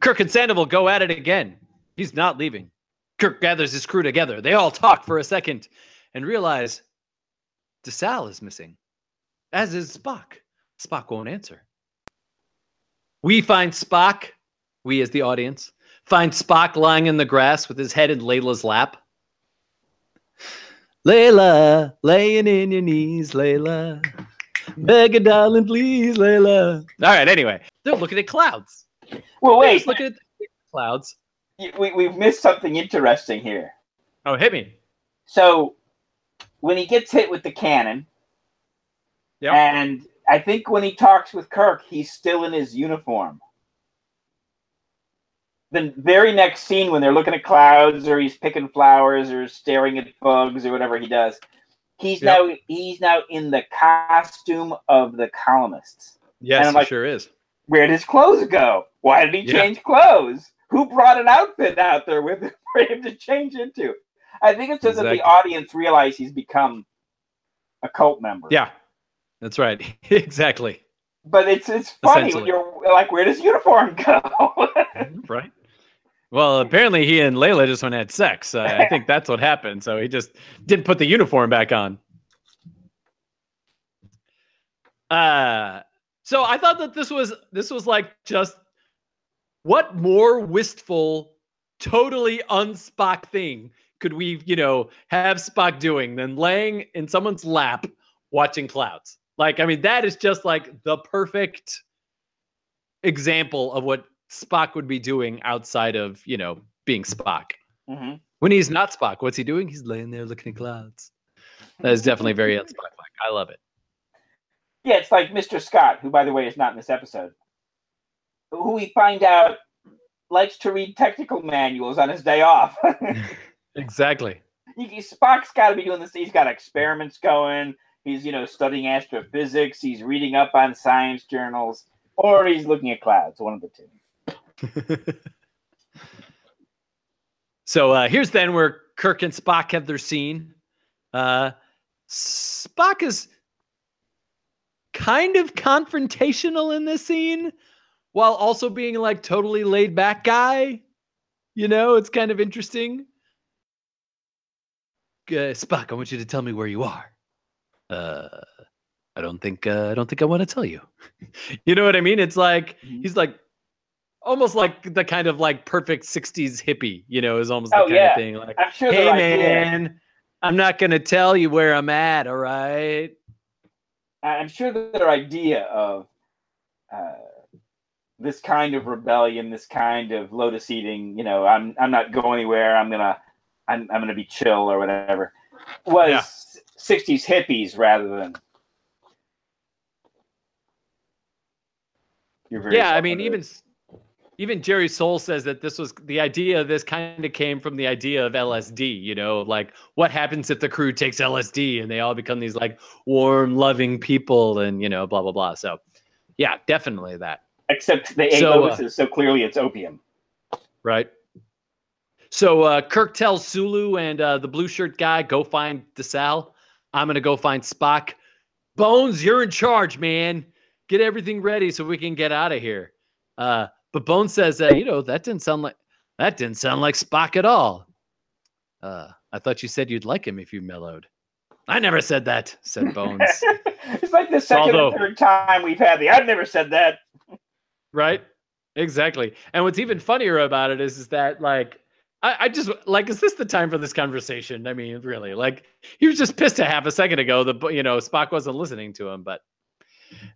[SPEAKER 1] Kirk and Sandoval go at it again. He's not leaving. Kirk gathers his crew together. They all talk for a second and realize DeSalle is missing, as is Spock. Spock won't answer. We find Spock, we as the audience, find Spock lying in the grass with his head in Layla's lap. Layla, laying in your knees, Layla. Beg a darling, please, Layla. All right, anyway, they're looking at clouds.
[SPEAKER 2] Well,
[SPEAKER 1] They're
[SPEAKER 2] wait,
[SPEAKER 1] just looking at the clouds.
[SPEAKER 2] we we've missed something interesting here.
[SPEAKER 1] Oh, hit me.
[SPEAKER 2] So when he gets hit with the cannon,
[SPEAKER 1] Yeah.
[SPEAKER 2] and I think when he talks with Kirk, he's still in his uniform. The very next scene, when they're looking at clouds, or he's picking flowers, or staring at bugs, or whatever he does, he's
[SPEAKER 1] Yep.
[SPEAKER 2] now he's now in the costume of the colonists.
[SPEAKER 1] Yes, it
[SPEAKER 2] like-
[SPEAKER 1] sure is.
[SPEAKER 2] Where did his clothes go? Why did he
[SPEAKER 1] Yeah.
[SPEAKER 2] change clothes? Who brought an outfit out there with him *laughs* for him to change into? I think it's just that the audience realize he's become a cult member.
[SPEAKER 1] Yeah, that's right. *laughs* exactly.
[SPEAKER 2] But it's it's funny when you're like, where does uniform *laughs* go?
[SPEAKER 1] right. Well, apparently he and Layla just went and had sex. Uh, I *laughs* think that's what happened. So he just didn't put the uniform back on. Uh, so I thought that this was this was like just what more wistful, totally unspock thing could we, you know, have Spock doing than laying in someone's lap watching clouds? Like, I mean, that is just like the perfect example of what Spock would be doing outside of, you know, being Spock.
[SPEAKER 2] hmm
[SPEAKER 1] When he's not Spock, what's he doing? He's laying there looking at clouds. That is definitely very unspock like. I love it.
[SPEAKER 2] Yeah, it's like Mr. Scott, who, by the way, is not in this episode, who we find out likes to read technical manuals on his day off. *laughs*
[SPEAKER 1] Exactly.
[SPEAKER 2] Spock's got to be doing this. He's got experiments going. He's, you know, studying astrophysics. He's reading up on science journals, or he's looking at clouds. One of the two. *laughs*
[SPEAKER 1] so uh, here's then where Kirk and Spock have their scene. Uh, Spock is kind of confrontational in this scene while also being like totally laid back guy. You know, it's kind of interesting. Uh, Spock, I want you to tell me where you are. Uh, I don't think uh, I don't think I want to tell you. *laughs* you know what I mean? It's like
[SPEAKER 2] Mhm.
[SPEAKER 1] he's like almost like the kind of like perfect '60s hippie. You know, is almost
[SPEAKER 2] Oh,
[SPEAKER 1] the kind
[SPEAKER 2] yeah.
[SPEAKER 1] of thing. Like,
[SPEAKER 2] I'm sure
[SPEAKER 1] hey
[SPEAKER 2] idea.
[SPEAKER 1] man, I'm not gonna tell you where I'm at. All right.
[SPEAKER 2] I'm sure that their idea of uh, this kind of rebellion, this kind of lotus eating, you know, I'm I'm not going anywhere. I'm gonna I'm I'm gonna be chill or whatever, was
[SPEAKER 1] Yeah.
[SPEAKER 2] 60s hippies rather than.
[SPEAKER 1] Yeah, I mean, even even Jerry Sohl says that this was the idea of this kind of came from the idea of LSD. You know, like what happens if the crew takes LSD and they all become these like warm, loving people, and you know, blah blah blah. So, yeah, definitely that.
[SPEAKER 2] except the
[SPEAKER 1] So, uh,
[SPEAKER 2] lotuses, so clearly it's opium.
[SPEAKER 1] right? So uh, Kirk tells Sulu and uh, the blue shirt guy, go find DeSalle. I'm gonna go find Spock. Bones, you're in charge, man. Get everything ready so we can get out of here. Uh, but Bones says, uh, you know, that didn't sound like that didn't sound like Spock at all. Uh, I thought you said you'd like him if you mellowed. I never said that, said *laughs* Bones.
[SPEAKER 2] it's like the second
[SPEAKER 1] Although-
[SPEAKER 2] or third time we've had the. I've never said that.
[SPEAKER 1] right exactly and what's even funnier about it is is that like I, I just like is this the time for this conversation i mean really like he was just pissed a half a second ago that you know spock wasn't listening to him but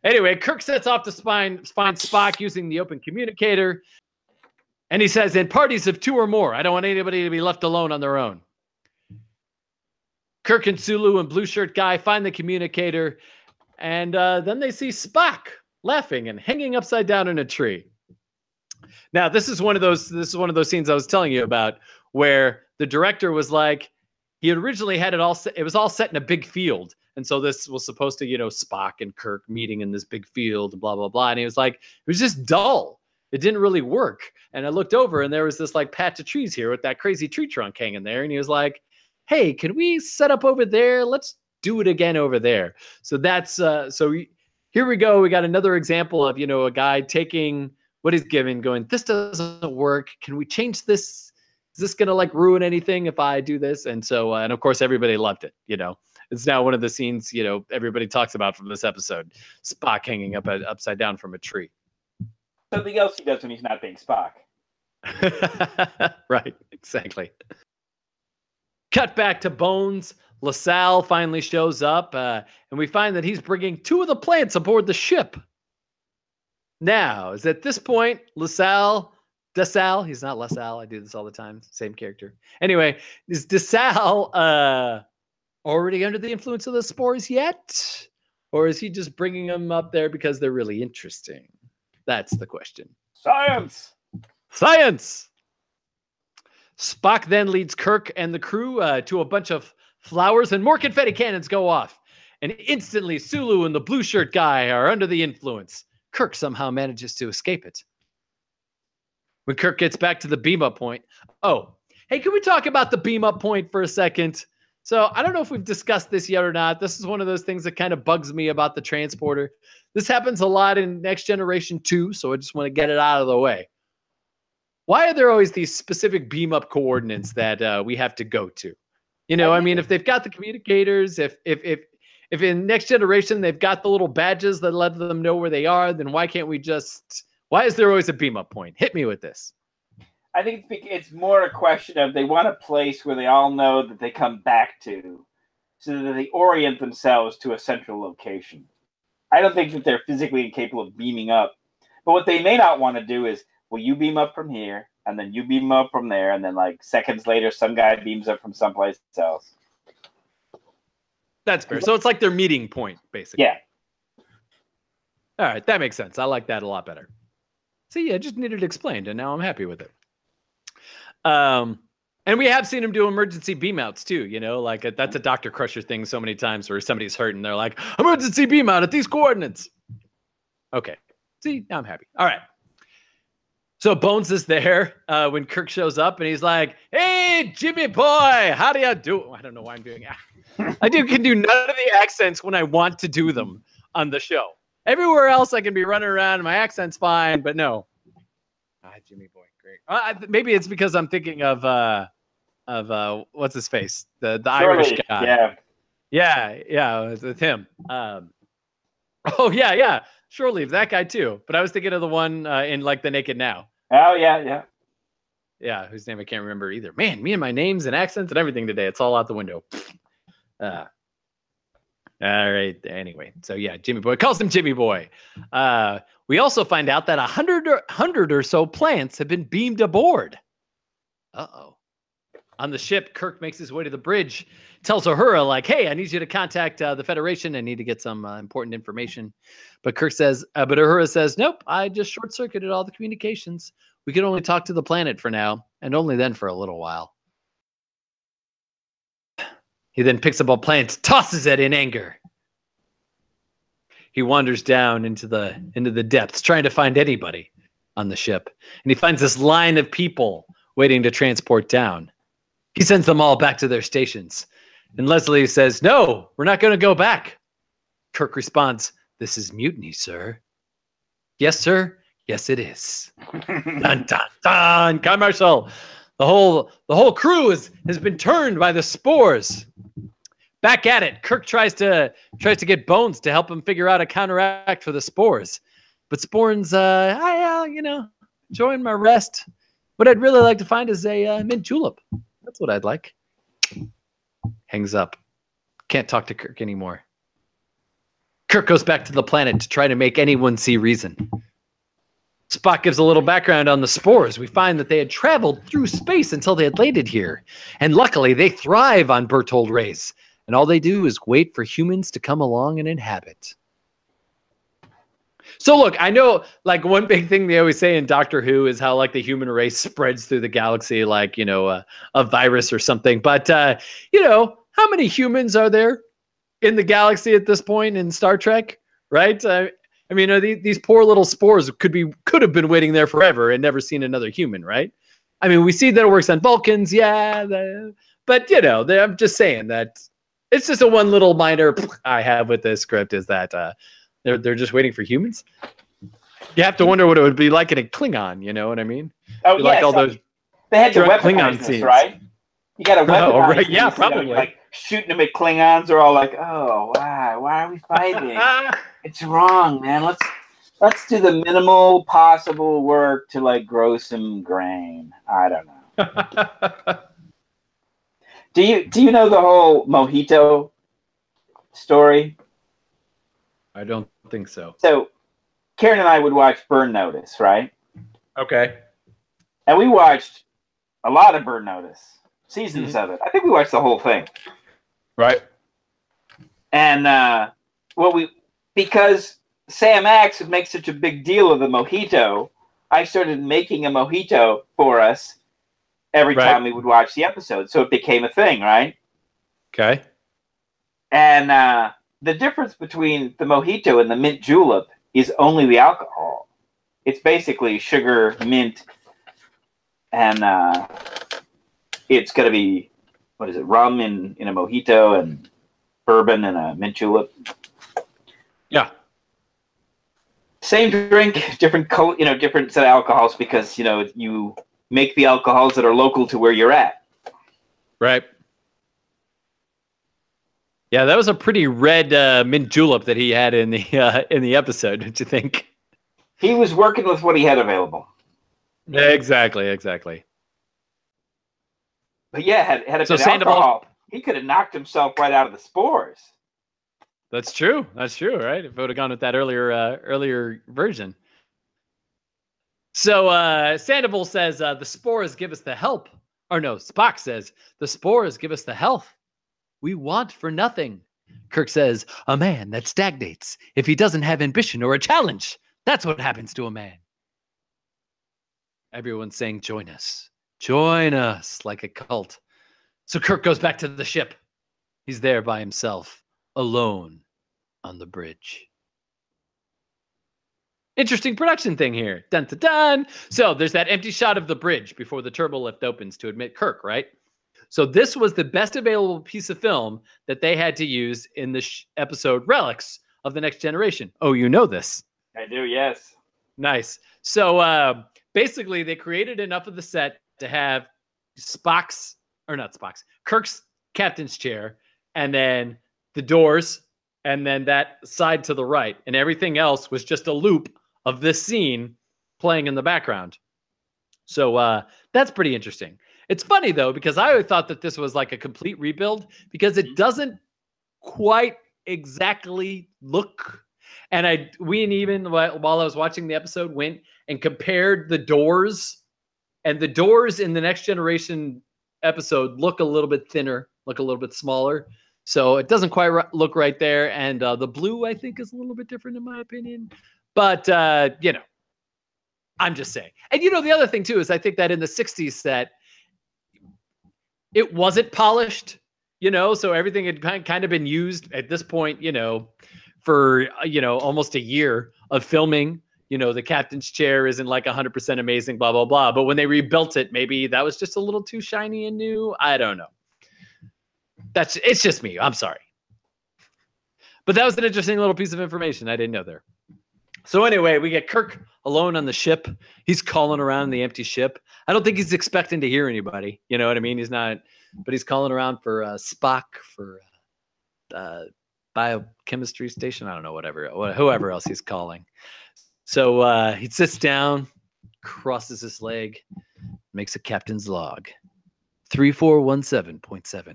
[SPEAKER 1] anyway kirk sets off to find, find spock using the open communicator and he says in parties of two or more i don't want anybody to be left alone on their own kirk and sulu and blue shirt guy find the communicator and uh, then they see spock laughing and hanging upside down in a tree. Now, this is one of those this is one of those scenes I was telling you about where the director was like he originally had it all set, it was all set in a big field. And so this was supposed to, you know, Spock and Kirk meeting in this big field, blah blah blah. And he was like, it was just dull. It didn't really work. And I looked over and there was this like patch of trees here with that crazy tree trunk hanging there. And he was like, Hey, can we set up over there? Let's do it again over there. So that's uh so we, here we go. We got another example of, you know, a guy taking what he's given, going, this doesn't work. Can we change this? Is this going to like ruin anything if I do this? And so, uh, and of course, everybody loved it. You know, it's now one of the scenes, you know, everybody talks about from this episode Spock hanging up upside down from a tree.
[SPEAKER 2] Something else he does when he's not being Spock. *laughs*
[SPEAKER 1] right, exactly. Cut back to Bones. LaSalle finally shows up, uh, and we find that he's bringing two of the plants aboard the ship. Now, is at this point, LaSalle, DeSalle, he's not LaSalle, I do this all the time, same character. Anyway, is DeSalle uh, already under the influence of the spores yet? Or is he just bringing them up there because they're really interesting? That's the question.
[SPEAKER 2] Science.
[SPEAKER 1] Science! Spock then leads Kirk and the crew uh, to a bunch of flowers, and more confetti cannons go off. And instantly, Sulu and the blue shirt guy are under the influence. Kirk somehow manages to escape it. When Kirk gets back to the beam up point, oh, hey, can we talk about the beam up point for a second? So I don't know if we've discussed this yet or not. This is one of those things that kind of bugs me about the transporter. This happens a lot in Next Generation 2, so I just want to get it out of the way. Why are there always these specific beam up coordinates that uh, we have to go to? You know, I mean, if they've got the communicators, if if if if in Next Generation they've got the little badges that let them know where they are, then why can't we just? Why is there always a beam up point? Hit me with this.
[SPEAKER 2] I think it's, more a question of they want a place where they all know that they come back to, so that they orient themselves to a central location. I don't think that they're physically incapable of beaming up, but what they may not want to do is, well, you beam up from here, and then you beam up from there, and then like seconds later, some guy beams up from someplace else.
[SPEAKER 1] That's fair. So it's like their meeting point, basically.
[SPEAKER 2] Yeah.
[SPEAKER 1] All right, that makes sense. I like that a lot better. See, I just needed it explained, and now I'm happy with it. Um, and we have seen him do emergency beam outs too. You know, like uh, that's a Doctor Crusher thing so many times where somebody's hurt and they're like, emergency beam out at these coordinates. Okay. See, now I'm happy. All right. So Bones is there uh, when Kirk shows up, and he's like, "Hey, Hey, Jimmy boy, how do you do? I don't know why I'm doing that. *laughs* I do can do none of the accents when I want to do them on the show. Everywhere else, I can be running around. My accent's fine, but no. Ah, Jimmy boy, great. Uh, maybe it's because I'm thinking of uh, of uh, what's his face, the the Irish guy.
[SPEAKER 2] Yeah.
[SPEAKER 1] Yeah, yeah, it was with him. Um, *laughs* oh yeah, yeah, Leave, that guy too. But I was thinking of the one uh, in like the Naked Now.
[SPEAKER 2] Oh yeah, yeah.
[SPEAKER 1] Yeah, whose name I can't remember either. Man, me and my names and accents and everything today, it's all out the window. *laughs* Uh, all right. Anyway, so yeah, Jimmy Boy calls him Jimmy Boy. Uh, we also find out that a hundred or, hundred or so plants have been beamed aboard. Uh oh. On the ship, Kirk makes his way to the bridge, tells Uhura, like, hey, I need you to contact uh, the Federation. I need to get some uh, important information. But Kirk says, uh, but Uhura says, nope, I just short circuited all the communications. We can only talk to the planet for now, and only then for a little while. He then picks up a plant, tosses it in anger. He wanders down into the into the depths, trying to find anybody on the ship, and he finds this line of people waiting to transport down. He sends them all back to their stations, and Leslie says, "No, we're not going to go back." Kirk responds, "This is mutiny, sir." Yes, sir. Yes, it is. *laughs* dun dun dun. Commercial. The whole the whole crew is, has been turned by the spores. Back at it, Kirk tries to tries to get Bones to help him figure out a counteract for the spores, but Sporn's uh, I uh, you know enjoying my rest. What I'd really like to find is a uh, mint julep. That's what I'd like. Hangs up. Can't talk to Kirk anymore. Kirk goes back to the planet to try to make anyone see reason. Spock gives a little background on the spores. We find that they had traveled through space until they had landed here. And luckily, they thrive on Berthold rays. And all they do is wait for humans to come along and inhabit. So, look, I know, like, one big thing they always say in Doctor Who is how, like, the human race spreads through the galaxy like, you know, a, a virus or something. But, uh, you know, how many humans are there in the galaxy at this point in Star Trek? Right? Uh, I mean, are these, these poor little spores could be could have been waiting there forever and never seen another human, right? I mean, we see that it works on Vulcans, yeah, the, but you know, they- I'm just saying that it's just a one little minor I have with this script is that uh, they're they're just waiting for humans. You have to wonder what it would be like in a Klingon. You know what I mean?
[SPEAKER 2] Oh yeah.
[SPEAKER 1] like all
[SPEAKER 2] so
[SPEAKER 1] those
[SPEAKER 2] they had to weaponize
[SPEAKER 1] Klingon
[SPEAKER 2] this,
[SPEAKER 1] scenes.
[SPEAKER 2] right? You got to weaponize.
[SPEAKER 1] Oh, right, yeah,
[SPEAKER 2] these, you know,
[SPEAKER 1] probably.
[SPEAKER 2] like shooting them at Klingons are all like, oh, why? Why are we fighting? *laughs* it's wrong, man. Let's let's do the minimal possible work to like grow some grain. I don't know. *laughs* Do you do you know the whole mojito story?
[SPEAKER 1] I don't think so.
[SPEAKER 2] So Karen and I would watch Burn Notice, right?
[SPEAKER 1] Okay.
[SPEAKER 2] And we watched a lot of Burn Notice, seasons
[SPEAKER 1] Mm-hmm.
[SPEAKER 2] of it. I think we watched the whole thing.
[SPEAKER 1] Right.
[SPEAKER 2] And uh, what we because Sam Axe would make such a big deal of the mojito, I started making a mojito for us every
[SPEAKER 1] Right.
[SPEAKER 2] time we would watch the episode. So it became a thing, right?
[SPEAKER 1] Okay.
[SPEAKER 2] And uh, the difference between the mojito and the mint julep is only the alcohol. It's basically sugar, mint, and uh, it's going to be what is it? Rum in, in a mojito and bourbon in a mint julep.
[SPEAKER 1] Yeah.
[SPEAKER 2] Same drink, different co- you know, different set of alcohols because you know you make the alcohols that are local to where you're at.
[SPEAKER 1] Right. Yeah, that was a pretty red uh, mint julep that he had in the *laughs* uh, in the episode. Don't you think?
[SPEAKER 2] He was working with what he had available.
[SPEAKER 1] Exactly. Exactly.
[SPEAKER 2] But yeah, had had it
[SPEAKER 1] So
[SPEAKER 2] been
[SPEAKER 1] Sandoval-
[SPEAKER 2] alcohol, he could have knocked himself right out of the spores.
[SPEAKER 1] That's true. That's true, right? If it would have gone with that earlier uh, earlier version. So uh, Sandoval says uh, the spores give us the help. Or no, Spock says the spores give us the health we want for nothing. Kirk says a man that stagnates if he doesn't have ambition or a challenge. That's what happens to a man. Everyone's saying, "Join us, join us," like a cult. So Kirk goes back to the ship. He's there by himself alone on the bridge. Interesting production thing here. Dun dun dun. So there's that empty shot of the bridge before the turbo lift opens to admit Kirk, right? So this was the best available piece of film that they had to use in the sh- episode Relics of the Next Generation. Oh, you know this.
[SPEAKER 2] I do, yes.
[SPEAKER 1] Nice. So uh, basically, they created enough of the set to have Spock's, or not Spock's, Kirk's captain's chair, and then the doors, and then that side to the right. And everything else was just a loop of this scene playing in the background. So uh, that's pretty interesting. It's funny though because I always thought that this was like a complete rebuild because it doesn't quite exactly look. And I we and even while I was watching the episode went and compared the doors, and the doors in the next generation episode look a little bit thinner, look a little bit smaller. So it doesn't quite ri- look right there. And uh, the blue I think is a little bit different in my opinion. But uh, you know, I'm just saying. And you know, the other thing too is I think that in the 60s set, it wasn't polished, you know, so everything had kind kind of been used at this point, you know, for, uh, you know, almost a year of filming. You know, the captain's chair isn't like 100% amazing, blah, blah, blah. But when they rebuilt it, maybe that was just a little too shiny and new. I don't know. That's it's just me. I'm sorry. But that was an interesting little piece of information I didn't know there. So anyway, we get Kirk alone on the ship. He's calling around the empty ship. I don't think he's expecting to hear anybody. You know what I mean? He's not, but he's calling around for uh, Spock, for uh, uh, biochemistry station. I don't know, whatever, whoever else he's calling. So uh, he sits down, crosses his leg, makes a captain's log. 3417.7.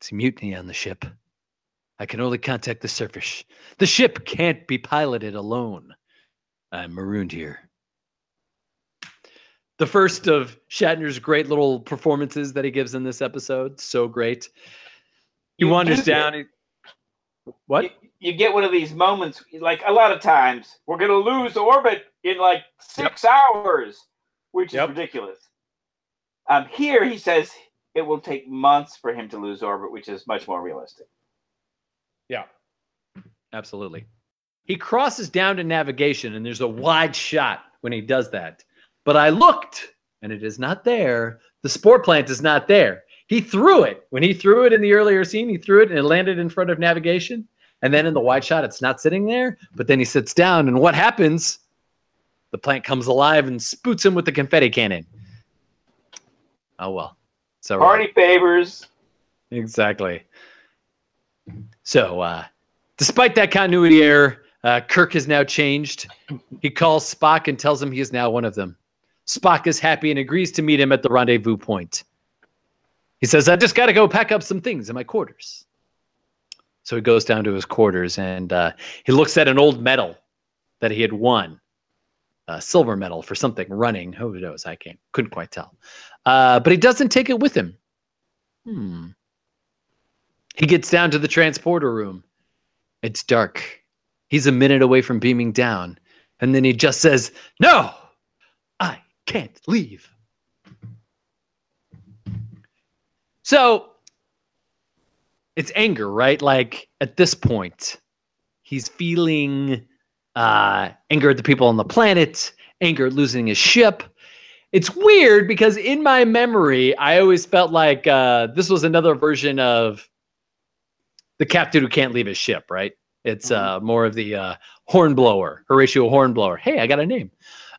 [SPEAKER 1] It's a mutiny on the ship. I can only contact the surface. The ship can't be piloted alone. I'm marooned here. The first of Shatner's great little performances that he gives in this episode. So great. He wanders down. he- what?
[SPEAKER 2] You, you get one of these moments, like a lot of times, we're going to lose orbit in like six hours, which is ridiculous. Um, here he says it will take months for him to lose orbit, which is much more realistic.
[SPEAKER 1] Yeah. Absolutely. He crosses down to navigation, and there's a wide shot when he does that. But I looked, and it is not there. The spore plant is not there. He threw it. When he threw it in the earlier scene, he threw it and it landed in front of navigation. And then in the wide shot, it's not sitting there. But then he sits down, and what happens? The plant comes alive and spoots him with the confetti cannon. Oh well. So
[SPEAKER 2] Party favors.
[SPEAKER 1] Exactly. So, uh, despite that continuity error, uh, Kirk has now changed. He calls Spock and tells him he is now one of them. Spock is happy and agrees to meet him at the rendezvous point. He says, I just got to go pack up some things in my quarters. So he goes down to his quarters and uh, he looks at an old medal that he had won, a silver medal for something running. Who knows? I can't, couldn't quite tell. Uh, but he doesn't take it with him. Hmm. He gets down to the transporter room. It's dark. He's a minute away from beaming down. And then he just says, No, I can't leave. So it's anger, right? Like at this point, he's feeling uh, anger at the people on the planet, anger at losing his ship. It's weird because in my memory, I always felt like uh, this was another version of the captain who can't leave his ship, right? It's uh, more of the uh, hornblower, Horatio Hornblower. Hey, I got a name.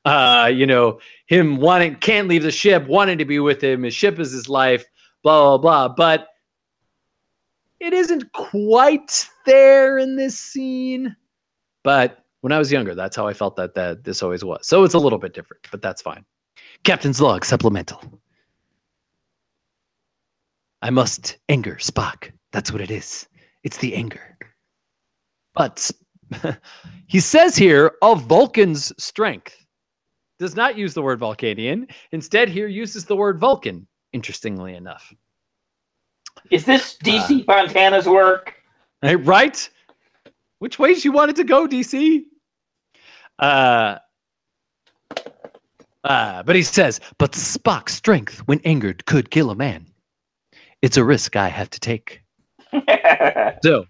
[SPEAKER 1] Uh, you know, him wanting can't leave the ship, wanting to be with him. His ship is his life, blah blah blah. But it isn't quite there in this scene. But when I was younger, that's how I felt that that this always was. So it's a little bit different, but that's fine. Captain's log supplemental. I must anger Spock. That's what it is. It's the anger. But *laughs* he says here of Vulcan's strength. Does not use the word Vulcanian. Instead, here uses the word Vulcan, interestingly enough.
[SPEAKER 2] Is this DC Fontana's work?
[SPEAKER 1] Right? Which ways you wanted to go, DC? Uh, uh, but he says, but Spock's strength, when angered, could kill a man. It's a risk I have to take. *laughs* So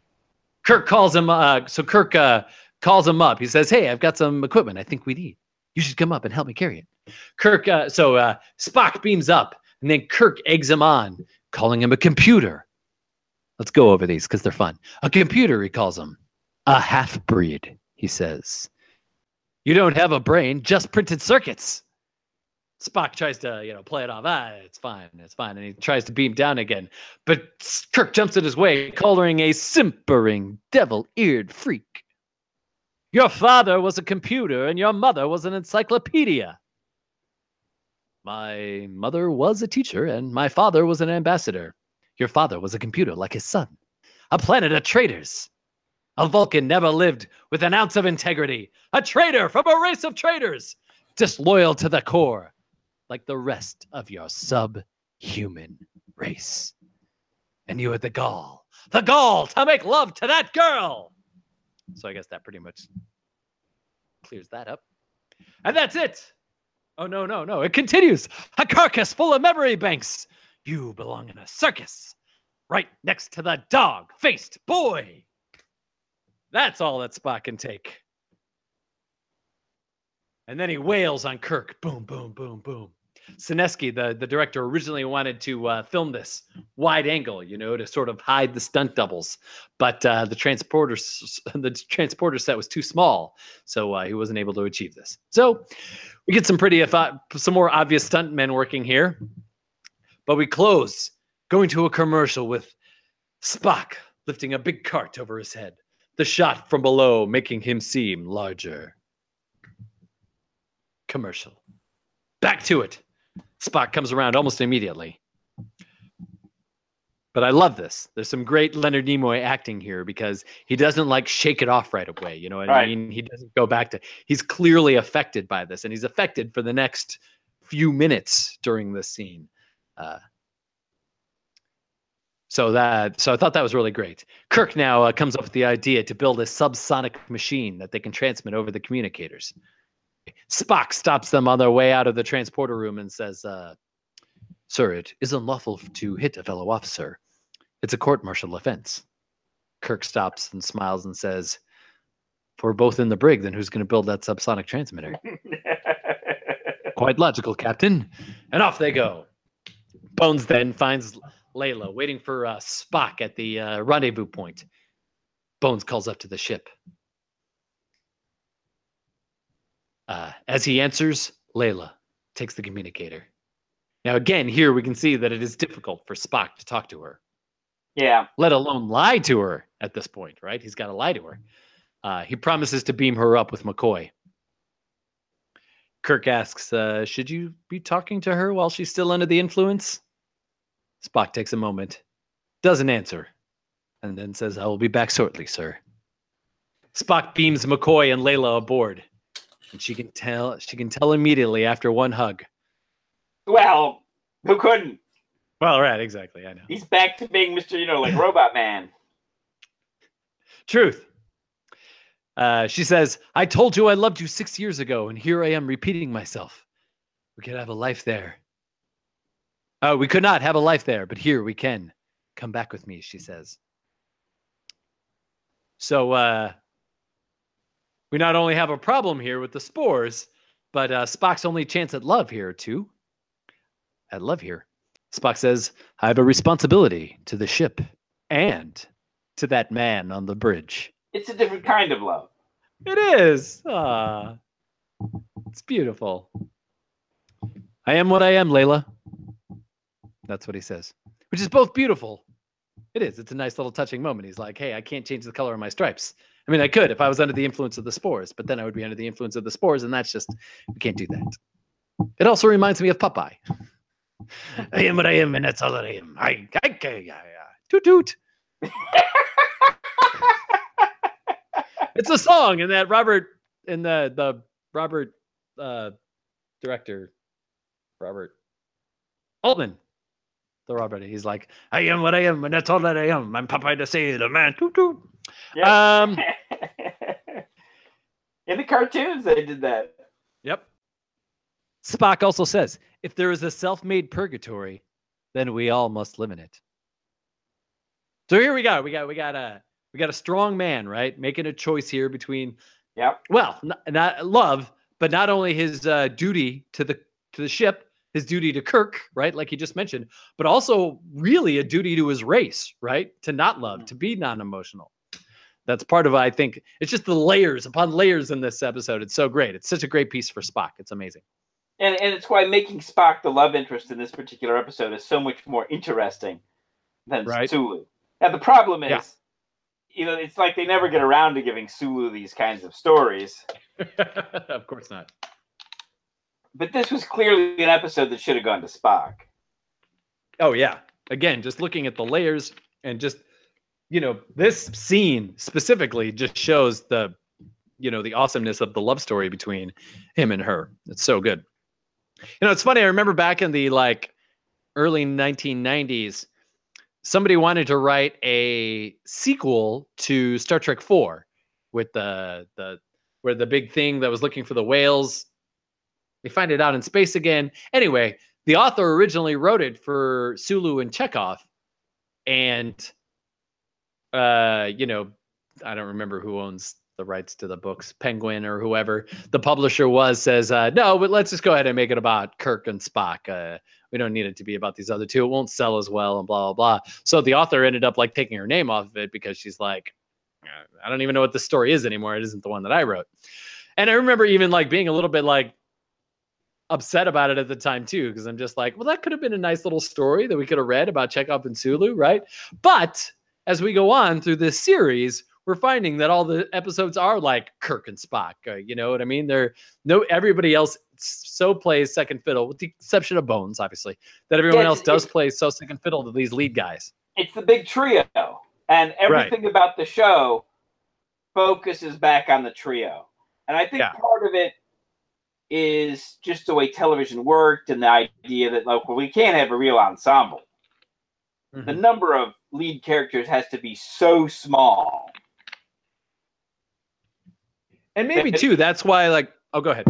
[SPEAKER 1] Kirk calls him. Uh, so Kirk uh, calls him up. He says, "Hey, I've got some equipment I think we need. You should come up and help me carry it." Kirk. Uh, so uh, Spock beams up, And then Kirk eggs him on, calling him a computer. Let's go over these because they're fun. A computer, he calls him. A half breed, he says. You don't have a brain, just printed circuits. Spock tries to, you know, play it off. Ah, it's fine, it's fine. And he tries to beam down again. But Kirk jumps in his way, calling a simpering, devil eared freak. Your father was a computer and your mother was an encyclopedia. My mother was a teacher and my father was an ambassador. Your father was a computer like his son, a planet of traitors. A Vulcan never lived with an ounce of integrity, a traitor from a race of traitors, disloyal to the core, like the rest of your subhuman race. And you had the gall, the gall to make love to that girl. So I guess that pretty much clears that up. And that's it. Oh, no, no, no. It continues. A carcass full of memory banks. You belong in a circus right next to the dog faced boy. That's all that Spock can take. And then he wails on Kirk. Boom, boom, boom, boom. Senensky, the, the director, originally wanted to uh, film this wide angle, you know, to sort of hide the stunt doubles, but uh, the transporter *laughs* the transporter set was too small, so uh, he wasn't able to achieve this. So we get some pretty uh, some more obvious stuntmen working here, but we close going to a commercial with Spock lifting a big cart over his head. The shot from below making him seem larger. Commercial. Back to it. Spock comes around almost immediately. But I love this. There's some great Leonard Nimoy acting here because he doesn't like shake it off right away. You know what I mean? He doesn't go back to. He's clearly affected by this, and he's affected for the next few minutes during this scene. Uh, so that so I thought that was really great. Kirk now uh, comes up with the idea to build a subsonic machine that they can transmit over the communicators. Spock stops them on their way out of the transporter room and says, uh, "Sir, it is unlawful to hit a fellow officer. It's a court-martial offense." Kirk stops and smiles and says, "If we're both in the brig, then who's going to build that subsonic transmitter?" *laughs* Quite logical, Captain. And off they go. Bones then finds Layla waiting for uh, Spock at the uh, rendezvous point. Bones calls up to the ship. Uh, as he answers, Layla takes the communicator. Now, again, here we can see that it is difficult for Spock to talk to her,
[SPEAKER 2] yeah.
[SPEAKER 1] let alone lie to her at this point, right? He's got to lie to her. Uh, he promises to beam her up with McCoy. Kirk asks, uh, Should you be talking to her while she's still under the influence? Spock takes a moment, doesn't answer, and then says, I will be back shortly, sir. Spock beams McCoy and Layla aboard, and she can tell she can tell immediately after one hug.
[SPEAKER 2] Well, who couldn't?
[SPEAKER 1] Well, right, exactly. I know.
[SPEAKER 2] He's back to being Mr. You know, like Robot Man. *laughs*
[SPEAKER 1] Truth. Uh, she says, I told you I loved you six years ago, and here I am repeating myself. We could have a life there. Oh, we could not have a life there, but here we can. Come back with me, she says. So uh, we not only have a problem here with the spores, but uh, Spock's only chance at love here, too. At love here. Spock says, I have a responsibility to the ship and to that man on the bridge.
[SPEAKER 2] It's a different kind of love.
[SPEAKER 1] It is. Ah, it's beautiful. I am what I am, Layla. That's what he says, which is both beautiful. It is. It's a nice little touching moment. He's like, "Hey, I can't change the color of my stripes. I mean, I could if I was under the influence of the spores, but then I would be under the influence of the spores, and that's just we can't do that." It also reminds me of Popeye. I am what I am, and that's all that I am. I, I, I, I, I toot toot. it's a song and that Robert in the the Robert uh director Robert Altman. The Robert, he's like, I am what I am, and that's all that I am. I'm Popeye the Sailor Man. Toot toot.
[SPEAKER 2] Yep.
[SPEAKER 1] Um, *laughs*
[SPEAKER 2] In the cartoons, they did that.
[SPEAKER 1] Yep. Spock also says, if there is a self-made purgatory, then we all must live in it. So here we go. We got we got a we got a strong man, right? Making a choice here between
[SPEAKER 2] Yep.
[SPEAKER 1] well, not, not love, but not only his uh, duty to the to the ship his duty to Kirk, right? Like he just mentioned, but also really a duty to his race, right? To not love, to be non-emotional. That's part of I think it's just the layers upon layers in this episode. It's so great. It's such a great piece for Spock. It's amazing.
[SPEAKER 2] And and it's why making Spock the love interest in this particular episode is so much more interesting than
[SPEAKER 1] Right.
[SPEAKER 2] Sulu. Now the problem is,
[SPEAKER 1] Yeah.
[SPEAKER 2] you know, it's like they never get around to giving Sulu these kinds of stories. *laughs*
[SPEAKER 1] of course not.
[SPEAKER 2] But this was clearly an episode that should have gone to Spock.
[SPEAKER 1] Oh yeah. Again, just looking at the layers and just you know, this scene specifically just shows the you know, the awesomeness of the love story between him and her. It's so good. You know, it's funny. I remember back in the like early 1990s, somebody wanted to write a sequel to Star Trek 4 with the the where the big thing that was looking for the whales they find it out in space again. Anyway, the author originally wrote it for Sulu and Chekov, and uh, you know, I don't remember who owns the rights to the books, Penguin or whoever the publisher was, says uh, no, but let's just go ahead and make it about Kirk and Spock. Uh, we don't need it to be about these other two. It won't sell as well, and blah blah blah. So the author ended up like taking her name off of it because she's like, I don't even know what the story is anymore. It isn't the one that I wrote. And I remember even like being a little bit like upset about it at the time too, because I'm just like, well, that could have been a nice little story that we could have read about Chekov and Sulu, right? But as we go on through this series, we're finding that all the episodes are like Kirk and Spock. Uh, you know what I mean? They're no everybody else so plays second fiddle, with the exception of Bones, obviously. That everyone
[SPEAKER 2] Yeah,
[SPEAKER 1] else does play so second fiddle to these lead guys.
[SPEAKER 2] It's the big trio, and everything about the show focuses back on the trio. And I think
[SPEAKER 1] Yeah.
[SPEAKER 2] part of it is just the way television worked and the idea that like, well, we can't have a real ensemble. The
[SPEAKER 1] Mhm.
[SPEAKER 2] number of lead characters has to be so small.
[SPEAKER 1] And maybe too, that's why like oh go ahead.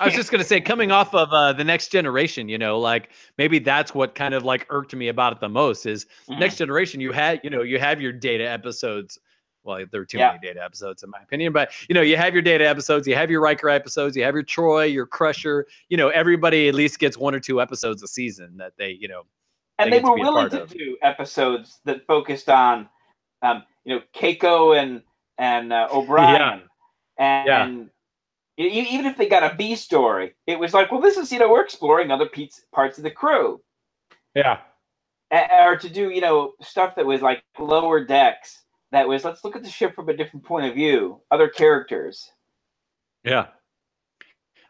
[SPEAKER 1] I was *laughs* just gonna say, coming off of uh, the next generation, you know, like maybe that's what kind of like irked me about it the most is
[SPEAKER 2] Mhm.
[SPEAKER 1] next generation. You had, you know, you have your data episodes. Well, there were too
[SPEAKER 2] Yeah.
[SPEAKER 1] many data episodes in my opinion, but you know, you have your data episodes, you have your Riker episodes, you have your Troi, your Crusher. You know, everybody at least gets one or two episodes a season that they, you know,
[SPEAKER 2] and
[SPEAKER 1] they
[SPEAKER 2] they
[SPEAKER 1] get to
[SPEAKER 2] were willing to
[SPEAKER 1] of.
[SPEAKER 2] do episodes that focused on, um, you know, Keiko and and uh, O'Brien, and,
[SPEAKER 1] Yeah.
[SPEAKER 2] and e- e- even if they got a B story, it was like, well, this is you know we're exploring other parts of the crew,
[SPEAKER 1] yeah,
[SPEAKER 2] or to do you know stuff that was like lower decks. That was let's look at the ship from a different point of view, other characters.
[SPEAKER 1] yeah,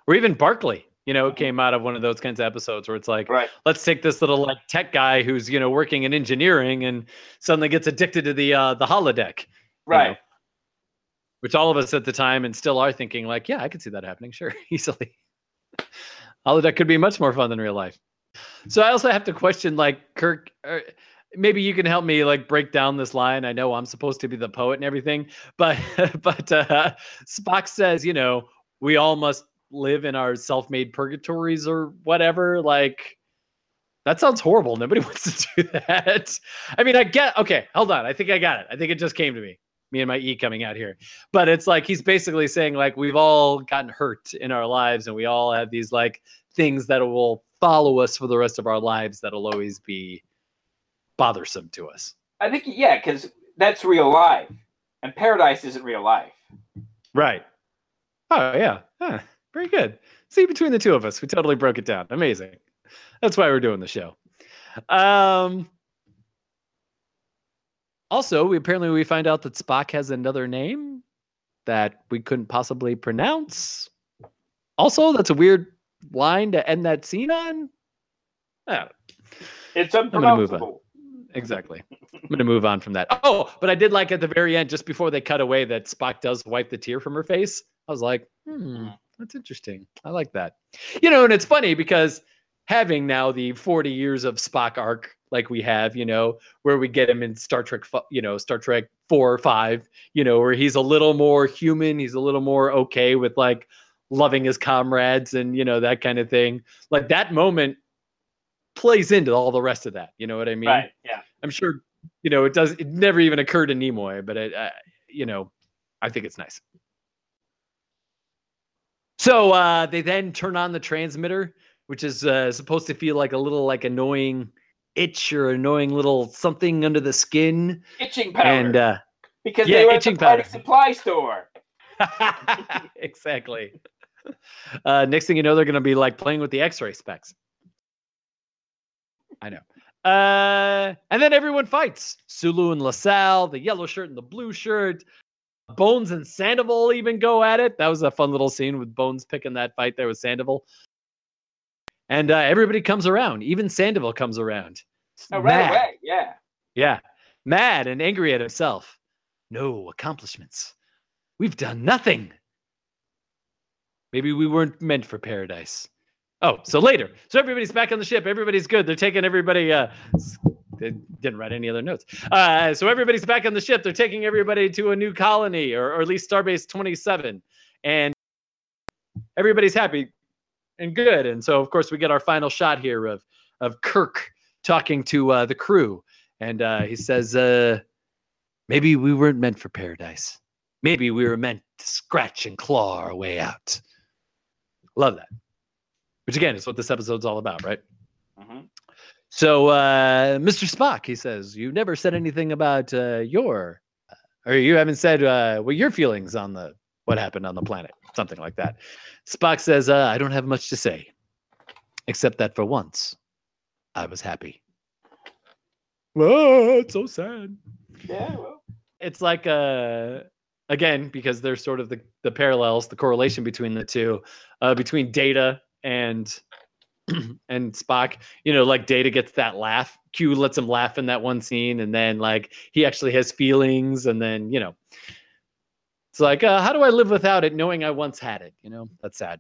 [SPEAKER 1] or even Barkley. You know, came out of one of those kinds of episodes where it's like,
[SPEAKER 2] Right.
[SPEAKER 1] let's take this little like tech guy who's you know working in engineering and suddenly gets addicted to the uh, the holodeck, you
[SPEAKER 2] Right.
[SPEAKER 1] know, which all of us at the time and still are thinking like, yeah, I could see that happening, sure, *laughs* easily. holodeck could be much more fun than real life. So I also have to question like Kirk. Maybe you can help me like break down this line. I know I'm supposed to be the poet and everything, but *laughs* but uh, Spock says, you know, we all must live in our self-made purgatories or whatever. Like that sounds horrible. Nobody *laughs* wants to do that. I mean, I get okay, hold on. I think I got it. I think it just came to me. Me and my E coming out here. But it's like he's basically saying like we've all gotten hurt in our lives and we all have these like things that will follow us for the rest of our lives that'll always be bothersome to us.
[SPEAKER 2] I think yeah, because that's real life, and paradise isn't real life.
[SPEAKER 1] Right. Oh yeah. Huh. Very good. See between the two of us, we totally broke it down. Amazing. That's why we're doing the show. Um also, we apparently we find out that Spock has another name that we couldn't possibly pronounce. Also, that's a weird line to end that scene on. I.
[SPEAKER 2] It's
[SPEAKER 1] gonna move on.
[SPEAKER 2] unpronounceable.
[SPEAKER 1] Exactly. I'm gonna move on from that. Oh, but I did like at the very end, just before they cut away, that Spock does wipe the tear from her face. I was like, hmm, that's interesting. I like that. You know, and it's funny because having now the 40 years of Spock arc like we have, you know, where we get him in Star Trek, you know, Star Trek four or five, you know, where he's a little more human, he's a little more okay with like loving his comrades and you know that kind of thing. Like that moment plays into all the rest of that. You know what I mean?
[SPEAKER 2] Right. Yeah.
[SPEAKER 1] I'm sure, you know, it does. It never even occurred to Nimoy, but it, uh, you know, I think it's nice. So uh, they then turn on the transmitter which is uh, supposed to feel like a little like annoying itch or annoying little something under the skin.
[SPEAKER 2] Itching powder.
[SPEAKER 1] And uh,
[SPEAKER 2] because
[SPEAKER 1] yeah,
[SPEAKER 2] they were at the
[SPEAKER 1] powder.
[SPEAKER 2] supply store. *laughs* *laughs*
[SPEAKER 1] exactly. Uh, next thing you know, they're going to be like playing with the X-ray specs. I know. Uh, and then everyone fights. Sulu and LaSalle, the yellow shirt and the blue shirt. Bones and Sandoval even go at it. That was a fun little scene with Bones picking that fight there with Sandoval. And uh, everybody comes around. Even Sandoval comes around.
[SPEAKER 2] Oh, right
[SPEAKER 1] Mad.
[SPEAKER 2] away. Yeah.
[SPEAKER 1] Yeah. Mad and angry at himself. No accomplishments. We've done nothing. Maybe we weren't meant for paradise. Oh, so later. So everybody's back on the ship. Everybody's good. They're taking everybody. Uh, they didn't write any other notes. Uh, so everybody's back on the ship. They're taking everybody to a new colony, or, or at least Starbase 27, and everybody's happy and good. And so, of course, we get our final shot here of of Kirk talking to uh, the crew, and uh, he says, uh, "Maybe we weren't meant for paradise. Maybe we were meant to scratch and claw our way out." Love that. Which again is what this episode's all about, right?
[SPEAKER 2] hmm
[SPEAKER 1] So, uh, Mr. Spock, he says, you never said anything about uh, your, or you haven't said uh, what your feelings on the what happened on the planet, something like that. Spock says, uh, I don't have much to say, except that for once, I was happy. Oh, it's so sad.
[SPEAKER 2] Yeah. Well.
[SPEAKER 1] It's like, uh, again, because there's sort of the, the parallels, the correlation between the two, uh, between Data and *clears throat* and Spock, you know, like Data gets that laugh. Q lets him laugh in that one scene, and then like he actually has feelings, and then you know, it's like, uh, how do I live without it, knowing I once had it? You know, that's sad.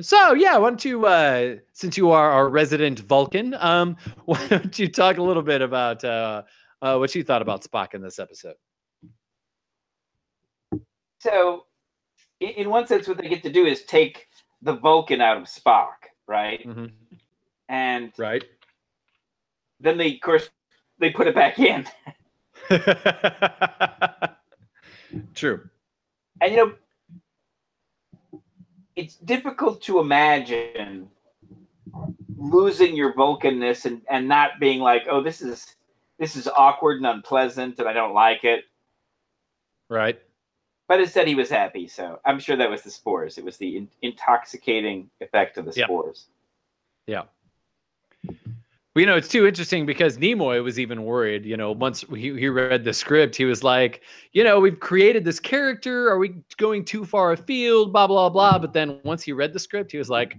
[SPEAKER 1] So yeah, why don't you, uh, since you are our resident Vulcan, um, *laughs* why don't you talk a little bit about uh, uh, what you thought about Spock in this episode?
[SPEAKER 2] So, in, in one sense, what they get to do is take the Vulcan out of Spock, right?
[SPEAKER 1] Mm-hmm.
[SPEAKER 2] And
[SPEAKER 1] Right.
[SPEAKER 2] then they, of course, they put it back in. *laughs*
[SPEAKER 1] True.
[SPEAKER 2] And you know, it's difficult to imagine losing your Vulcanness and, and not being like, oh, this is this is awkward and unpleasant and I don't like it.
[SPEAKER 1] Right.
[SPEAKER 2] But instead, he was happy. So I'm sure that was the spores. It was the in- intoxicating effect of the
[SPEAKER 1] Yeah.
[SPEAKER 2] spores.
[SPEAKER 1] Yeah. Well, you know, it's too interesting because Nimoy was even worried. You know, once he, he read the script, he was like, you know, we've created this character. Are we going too far afield? Blah, blah, blah. But then once he read the script, he was like,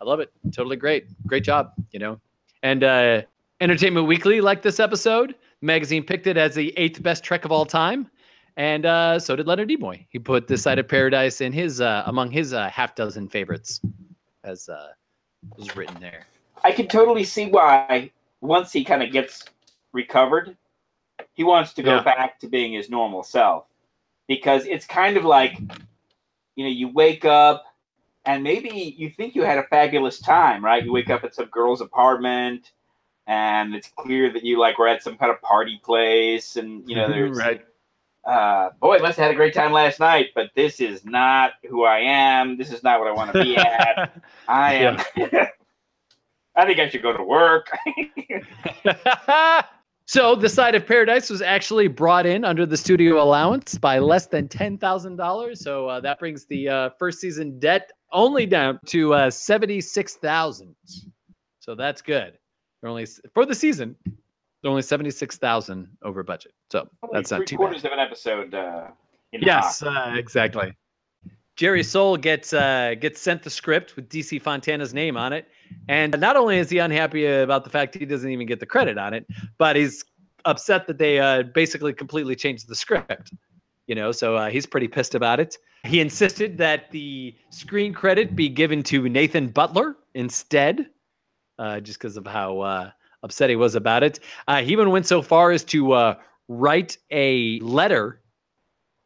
[SPEAKER 1] I love it. Totally great. Great job. You know, and uh, Entertainment Weekly liked this episode. The magazine picked it as the eighth best Trek of all time. And uh, so did Leonard Nimoy. He put This Side of Paradise in his uh, among his uh, half dozen favorites, as uh, was written there.
[SPEAKER 2] I can totally see why once he kind of gets recovered, he wants to go
[SPEAKER 1] Yeah.
[SPEAKER 2] back to being his normal self. Because it's kind of like, you know, you wake up and maybe you think you had a fabulous time, right? You wake up at some girl's apartment and it's clear that you like were at some kind of party place and you know there's
[SPEAKER 1] right.
[SPEAKER 2] Uh boy must have had a great time last night but this is not who i am this is not what i want to be *laughs* at i am *laughs* i think i should go to work *laughs*
[SPEAKER 1] so the side of paradise was actually brought in under the studio allowance by less than ten thousand dollars. So uh, that brings the uh, first season debt only down to uh, seventy six thousand. So that's good. They're only for the season. They're only seventy six thousand over budget. So that's not too bad.
[SPEAKER 2] quarters of an episode uh in
[SPEAKER 1] Yes, uh, exactly. Jerry Sohl gets uh, gets sent the script with DC Fontana's name on it, and not only is he unhappy about the fact he doesn't even get the credit on it, but he's upset that they uh, basically completely changed the script. You know, so uh, he's pretty pissed about it. He insisted that the screen credit be given to Nathan Butler instead, uh, just because of how uh, upset he was about it. Uh, he even went so far as to uh, write a letter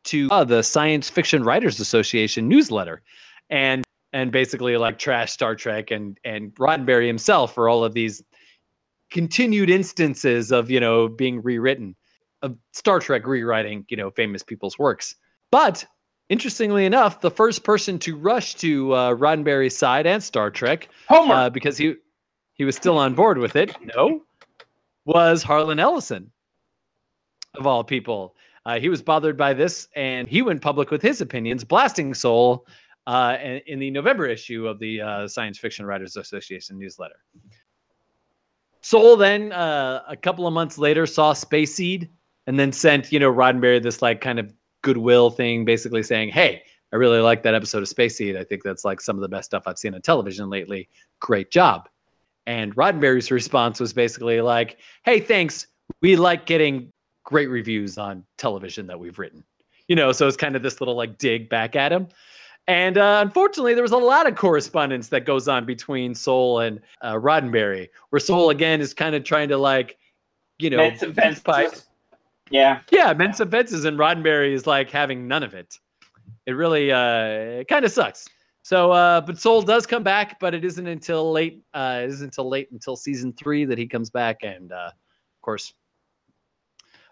[SPEAKER 1] to uh, the Science Fiction Writers Association newsletter, and and basically like trash Star Trek and and Roddenberry himself for all of these continued instances of you know being rewritten of Star Trek rewriting you know famous people's works. But interestingly enough, the first person to rush to uh, Roddenberry's side and Star Trek
[SPEAKER 2] Homer.
[SPEAKER 1] uh, because he he was still on board with it. No, was Harlan Ellison, of all people. Uh, he was bothered by this, and he went public with his opinions, blasting Sohl uh, in, the November issue of the uh, Science Fiction Writers Association newsletter. Sohl then, uh, a couple of months later, saw Space Seed, and then sent you know Roddenberry this like kind of goodwill thing, basically saying, "Hey, I really like that episode of Space Seed. I think that's like some of the best stuff I've seen on television lately. Great job." And Roddenberry's response was basically like, "Hey, thanks. We like getting great reviews on television that we've written." You know, so it's kind of this little like dig back at him. And uh, unfortunately, there was a lot of correspondence that goes on between Sohl and uh, Roddenberry, where Sohl again is kind of trying to like, you know,
[SPEAKER 2] Made some fences. Yeah.
[SPEAKER 1] yeah, meant some fences, and Roddenberry is like having none of it. It really uh, kind of sucks. So, uh, but Sohl does come back, but it isn't until late. Uh, it isn't until late until season three that he comes back, and uh, of course,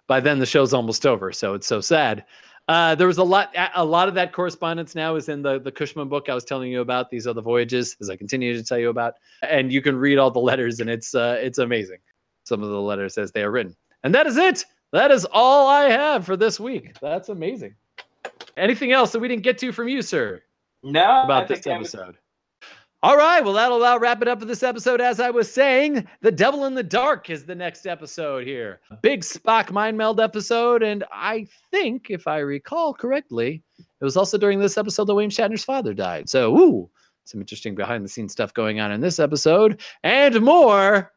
[SPEAKER 1] by then the show's almost over. So it's so sad. Uh, there was a lot. A lot of that correspondence now is in the the Cushman book I was telling you about. These the voyages, as I continue to tell you about, and you can read all the letters, and it's uh, it's amazing. Some of the letters as they are written, and that is it. That is all I have for this week. That's amazing. Anything else that we didn't get to from you, sir,
[SPEAKER 2] No.
[SPEAKER 1] About this episode? All right, well, that'll about wrap it up for this episode. As I was saying, The Devil in the Dark is the next episode here. Big Spock mind meld episode, and I think, if I recall correctly, it was also during this episode that William Shatner's father died. So, ooh, some interesting behind the scenes stuff going on in this episode, and more.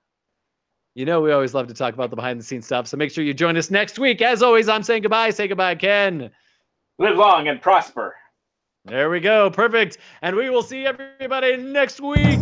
[SPEAKER 1] You know, we always love to talk about the behind the scenes stuff, so make sure you join us next week. As always, I'm saying goodbye. Say goodbye, Ken.
[SPEAKER 2] Live long and prosper.
[SPEAKER 1] There we go. Perfect. And we will see everybody next week.